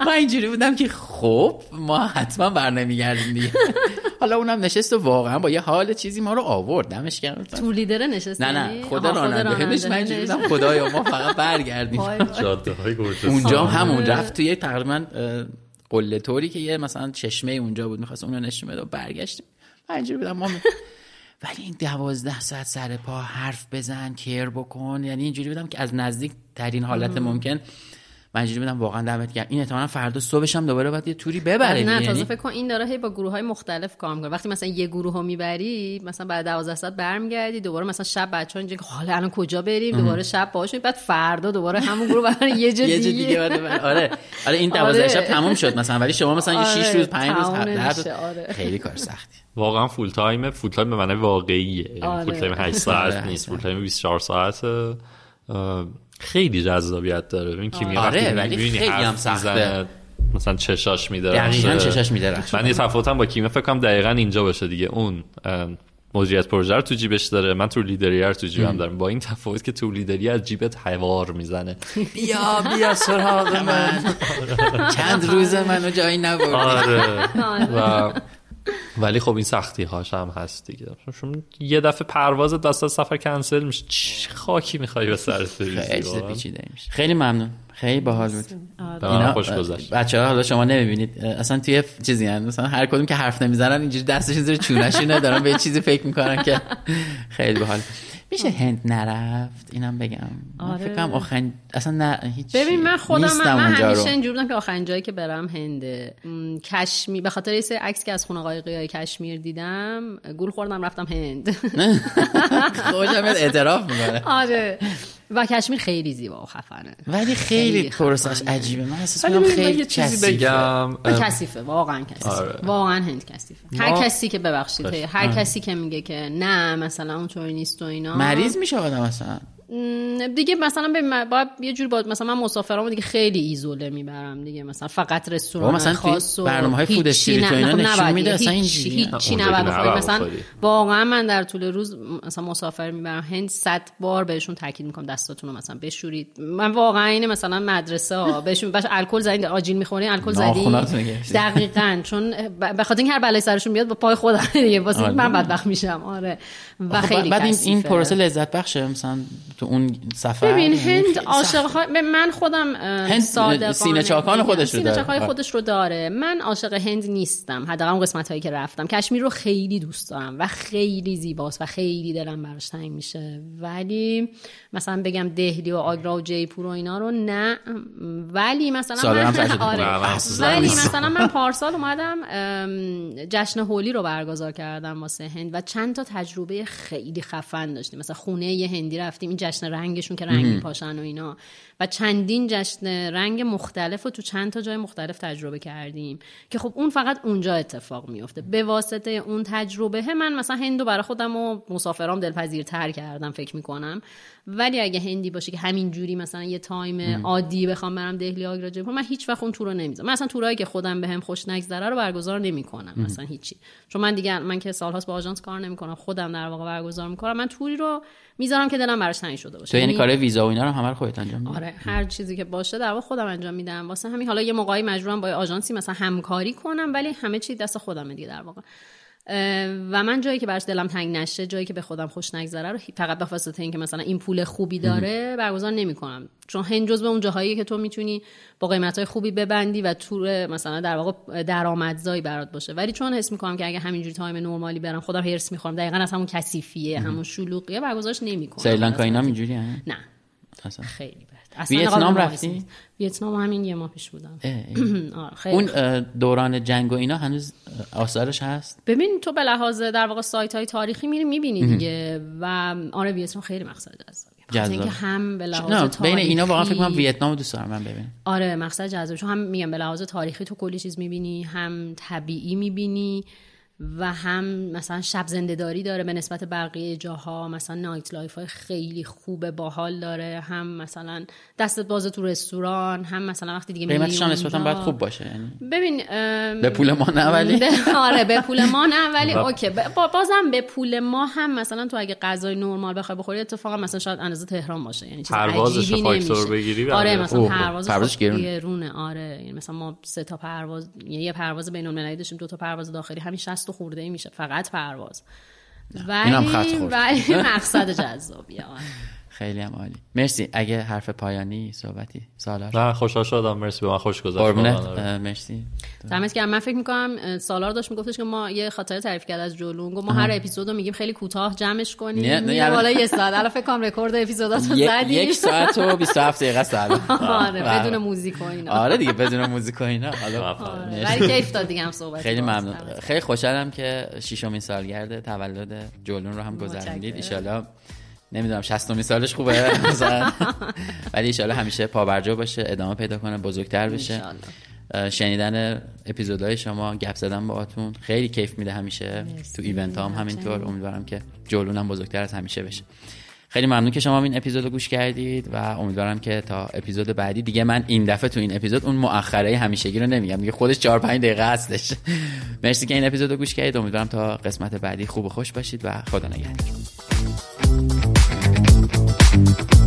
من اینجوری بودم که خب ما حتما بر نمیگردیم دیگه. حالا اونم نشست و واقعا با یه حال چیزی ما رو آورد. دمش گرم. تو لیدره نشست نه نه. خدا راننده. همش من اینجوری بودم خدایا ما فقط برگردیم. اونجا همون. رفت توی تقریبا قله طوری که یه مثلا چشمه اونجا بود. می‌خواست اونو نشون بده و برگشتیم. من اینجوری بودم ما ولی این دوازده ساعت سر پا حرف بزن کیر بکن. یعنی اینجوری بودم که از نزدیک ترین حالت ممکن. من اینجوری بودم واقعا دمت گرم. این احتمالاً فردا صبحش هم دوباره باید یه توری ببره آره، نه دیگه. تازه یعنی فکر کن این داره هی با گروه های مختلف کار می‌کنه. وقتی مثلا یه گروه رو می‌بری مثلا بعد 12 ساعت برمیگردی دوباره مثلا شب اینجا که حالا الان کجا بریم؟ دوباره شب باهاشون بعد فردا دوباره همون گروه برن یه جا یه دیگه, دیگه. آره. آره این 12 آره. شب تموم شد مثلا. ولی شما مثلا یه 6 آره، روز 5 روز تموم ده روز. نمیشه،. خیلی کار سختی. واقعا full time full time به معنی واقعیه. یعنی. full time 8 آره، ساعت نیست. full time 24 ساعته. خیلی جذابیت داره. ببین کیمیا آره، ولی خیلی هم سخته. مثلا چشاش میدرخشه دقیقاً چشاش می‌درخشه. من یه تفاوتم با کیمیا فکر کنم دقیقا اینجا باشه دیگه. اون مدیریت پروژه رو تو جیبش داره. من تو لیدری رو تو جیبم دارم. با این تفاوت که تو لیدری از جیبت هوار می‌زنه. بیا بیا سراغ من. چند روز منو جایی نبردی. آره. و ولی خب این سختی هاش هم هست دیگه. چون یه دفعه پرواز دست از سفر کنسل میشه. چه خاکی می‌خوای به سرت خیلی بریزی خیلی ممنون. خیلی باحال بود. به من خوش گذشت. بچه ها حالا شما نمی‌بینید. اصلا توی چیزی هن. مثلا هر کدوم که حرف نمی‌زنن اینجوری دستشون زیر چونشونه دارن به یه چیزی فکر می‌کنن که خیلی باحال. میشه هند نرفت؟ اینم بگم. آره. فکر کنم آخرین اصلا نه هیچ ببین من خودم من, من همیشه رو. اینجوری بودم که آخرین جایی که برم هنده. م، کشمیر به خاطر یه سری عکس که از خونه قایقی کشمیر دیدم گول خوردم رفتم هند. خوشم اعتراف می‌کنه. آره. و کشمیر خیلی زیبا و خفنه. ولی خیلی خیلی پروسش. عجیبه. من احساس می‌کنم خیلی یه چیزی کثیفه. بگم اه، کثیفه واقعا کثیفه. آره. واقعا هند کثیفه. هر ما- کسی که ببخشید هر کسی که میگه که نه مثلا اونطوری نیست و اینا. مریض میشه آدم اصلا. م، دیگه مثلا به باید یه جور باید مثلا من مسافرامو دیگه خیلی ایزوله می‌برم دیگه. مثلا فقط رستوران مثلا خاص و برنامه‌های فود هیچی استریت و نه- اینا خب نشون میده. اصلا هیچی نباید نباید بخوری مثلا. واقعا من در طول روز مثلا مسافر می‌برم. هند صد بار بهشون تاکید می‌کنم دستاتون رو مثلا بشورید. من واقعا اینه مثلا مدرسه ها. بهشون باش الکل زدین آجیل می‌خورین الکل زدین. دقیقاً. چون ب- به خاطر اینکه هر بلای سرشون بیاد با پای خودم دیگه. واسه آره. من بدبخت میشم. آره. و خیلی بعد این. پروسه لذت بخشه مثلا تو اون سفر ببین یعنی هند عاشق من خودم اه، هند صادقانه سینه چاکان بگم. خودش رو سینه داره. آره. خودش رو داره من عاشق هند نیستم حداقل قسمت هایی که رفتم کشمیر رو خیلی دوست دارم و خیلی زیباست و خیلی دلم براش تنگ میشه ولی مثلا بگم دهلی و آگرا و جیپور و اینا رو نه ولی مثلا من آره. اصلا ولی. مثلا من پارسال اومدم جشن هولی رو برگزار کردم واسه هند و چند تا تجربه خیلی خفن داشتیم مثلا خونه یه هندی رفتیم این جشن رنگشون که رنگ میپاشن و اینا. و چندین جشن رنگ مختلف رو تو چند تا جای مختلف تجربه کردیم که خب اون فقط اونجا اتفاق میفته به واسطه اون تجربه من مثلا هندو برای خودم و مسافرام دلپذیرتر کردم فکر می‌کنم. ولی اگه هندی باشه که همین جوری مثلا یه time عادی بخوام برم دهلی آگرا جیپور من هیچ وقت اون تور رو نمی‌ذارم. من اصلا تورایی که خودم بهم خوش نگذره رو برگزار نمی‌کنم مثلا هیچی. چون من دیگه من که سالهاست با آژانس کار نمی‌کنم خودم در واقع برگزار می‌کنم. من توری رو می‌ذارم که دلم براش تنگ شده باشه. تو یعنی یعنی- کار ویزا و اینا رو همه خودت انجام میدی؟ آره هر چیزی که باشه در واقع خودم انجام میدم. واسه همین حالا یه موقعی مجبورم با آژانسی مثلا همکاری کنم ولی همه چی دست خودمه دیگه در واقع. و من جایی که براش دلم تنگ نشه جایی که به خودم خوش نگذره رو فقط به واسطه اینکه مثلا این پول خوبی داره برگزار نمی‌کنم. چون هند جزو اون جاهایی که تو می‌تونی با قیمت های خوبی ببندی و تور مثلا در واقع درآمدزایی برات باشه. ولی چون حس می‌کنم که اگه همینجوری تایم نرمالی برم خودم هرس می‌خورم دقیقا از همون کثیفیه همون شلوغیه برگزارش نمی‌کنم. سریلانکا اینا اینجوری؟ نه. اصلا. خیلی. ویتنام رفتی؟ ویتنام همین یه ماه پیش بودم. اه، اه. آره، اون دوران جنگ و اینا هنوز آثارش هست؟ ببین تو به لحاظ در واقع سایت های تاریخی میری می‌بینی دیگه. و آره ویتنام خیلی مقصد جذاب. اینکه هم به لحاظ تاریخی بین اینا واقعا فکر کنم ویتنام دوست دارم من ببینم. آره مقصد جذاب چون هم میگم به لحاظ تاریخی تو کلی چیز می‌بینی هم طبیعی می‌بینی. و هم مثلا شب زندهداری داره به نسبت بقیه جاها مثلا nightlife های خیلی خوب باحال داره هم مثلا دست باز تو رستوران هم مثلا وقتی دیگه قیمتش هم نسبتا. باید خوب باشه یعنی ببین ام، به پول ما نه ولی آره به پول ما نه ولی و- اوکی بازم به پول ما هم مثلا تو اگه غذای نرمال بخوای بخوری اتفاقا مثلا شاید اندازه تهران باشه یعنی چیز پروازش عجیبی فاکتور نمیشه. بگیری آره بله. مثلا اوه، پروازش, پروازش خب گرونه. آره یعنی مثلا ما سه تا پرواز یعنی یه پرواز بین المللی داشتیم دو تا پرواز داخلی همین 60 خورده ای میشه فقط پرواز ولی. ولی مقصد جذابیه. خیلی هم عالی. مرسی. اگه حرف پایانی صحبتی سالار. نه خوشحال شدم. مرسی به من خوش واقعا، آره. مرسی. دمت که من فکر می‌کنم سالار داشت میگفتش که ما یه خاطره تعریف کرد از جلون گفت ما هر اپیزودو میگیم خیلی کوتاه جمعش کنیم. نه، یعنی- بالا یه ساعت. الان فکر کنم رکورد اپیزوداتو زدی. یک ساعت و 27 دقیقه است آره. بدون موزیک و اینا. آره دیگه بدون موزیک و اینا. حالا آره، مرسی. ولی کیف داد دیگه هم صحبت خیلی ممنون. خیلی خوشحالم که ششمین سالگرد تولد جولون رو هم گذروندید. متشکرم. نمی‌دونم 60 سالش خوبه. ولی ایشالا همیشه پابرجا باشه ادامه پیدا کنه بزرگتر بشه. شنیدن اپیزودهای شما گپ زدن با آتون خیلی کیف میده همیشه. تو ایونت هم همینطور. امیدوارم که جولون هم بزرگتر از همیشه بشه. خیلی ممنون که شما این اپیزود رو گوش کردید و امیدوارم که تا اپیزود بعدی دیگه من این دفعه تو این اپیزود اون مؤخره همیشگی رو نمیگم. دیگه خودش 4 5 دقیقه هستش. مرسی که این اپیزود رو گوش کردید. امیدوارم تا قسمت بعدی خوب و خوش باشید و خدا نگهدار. you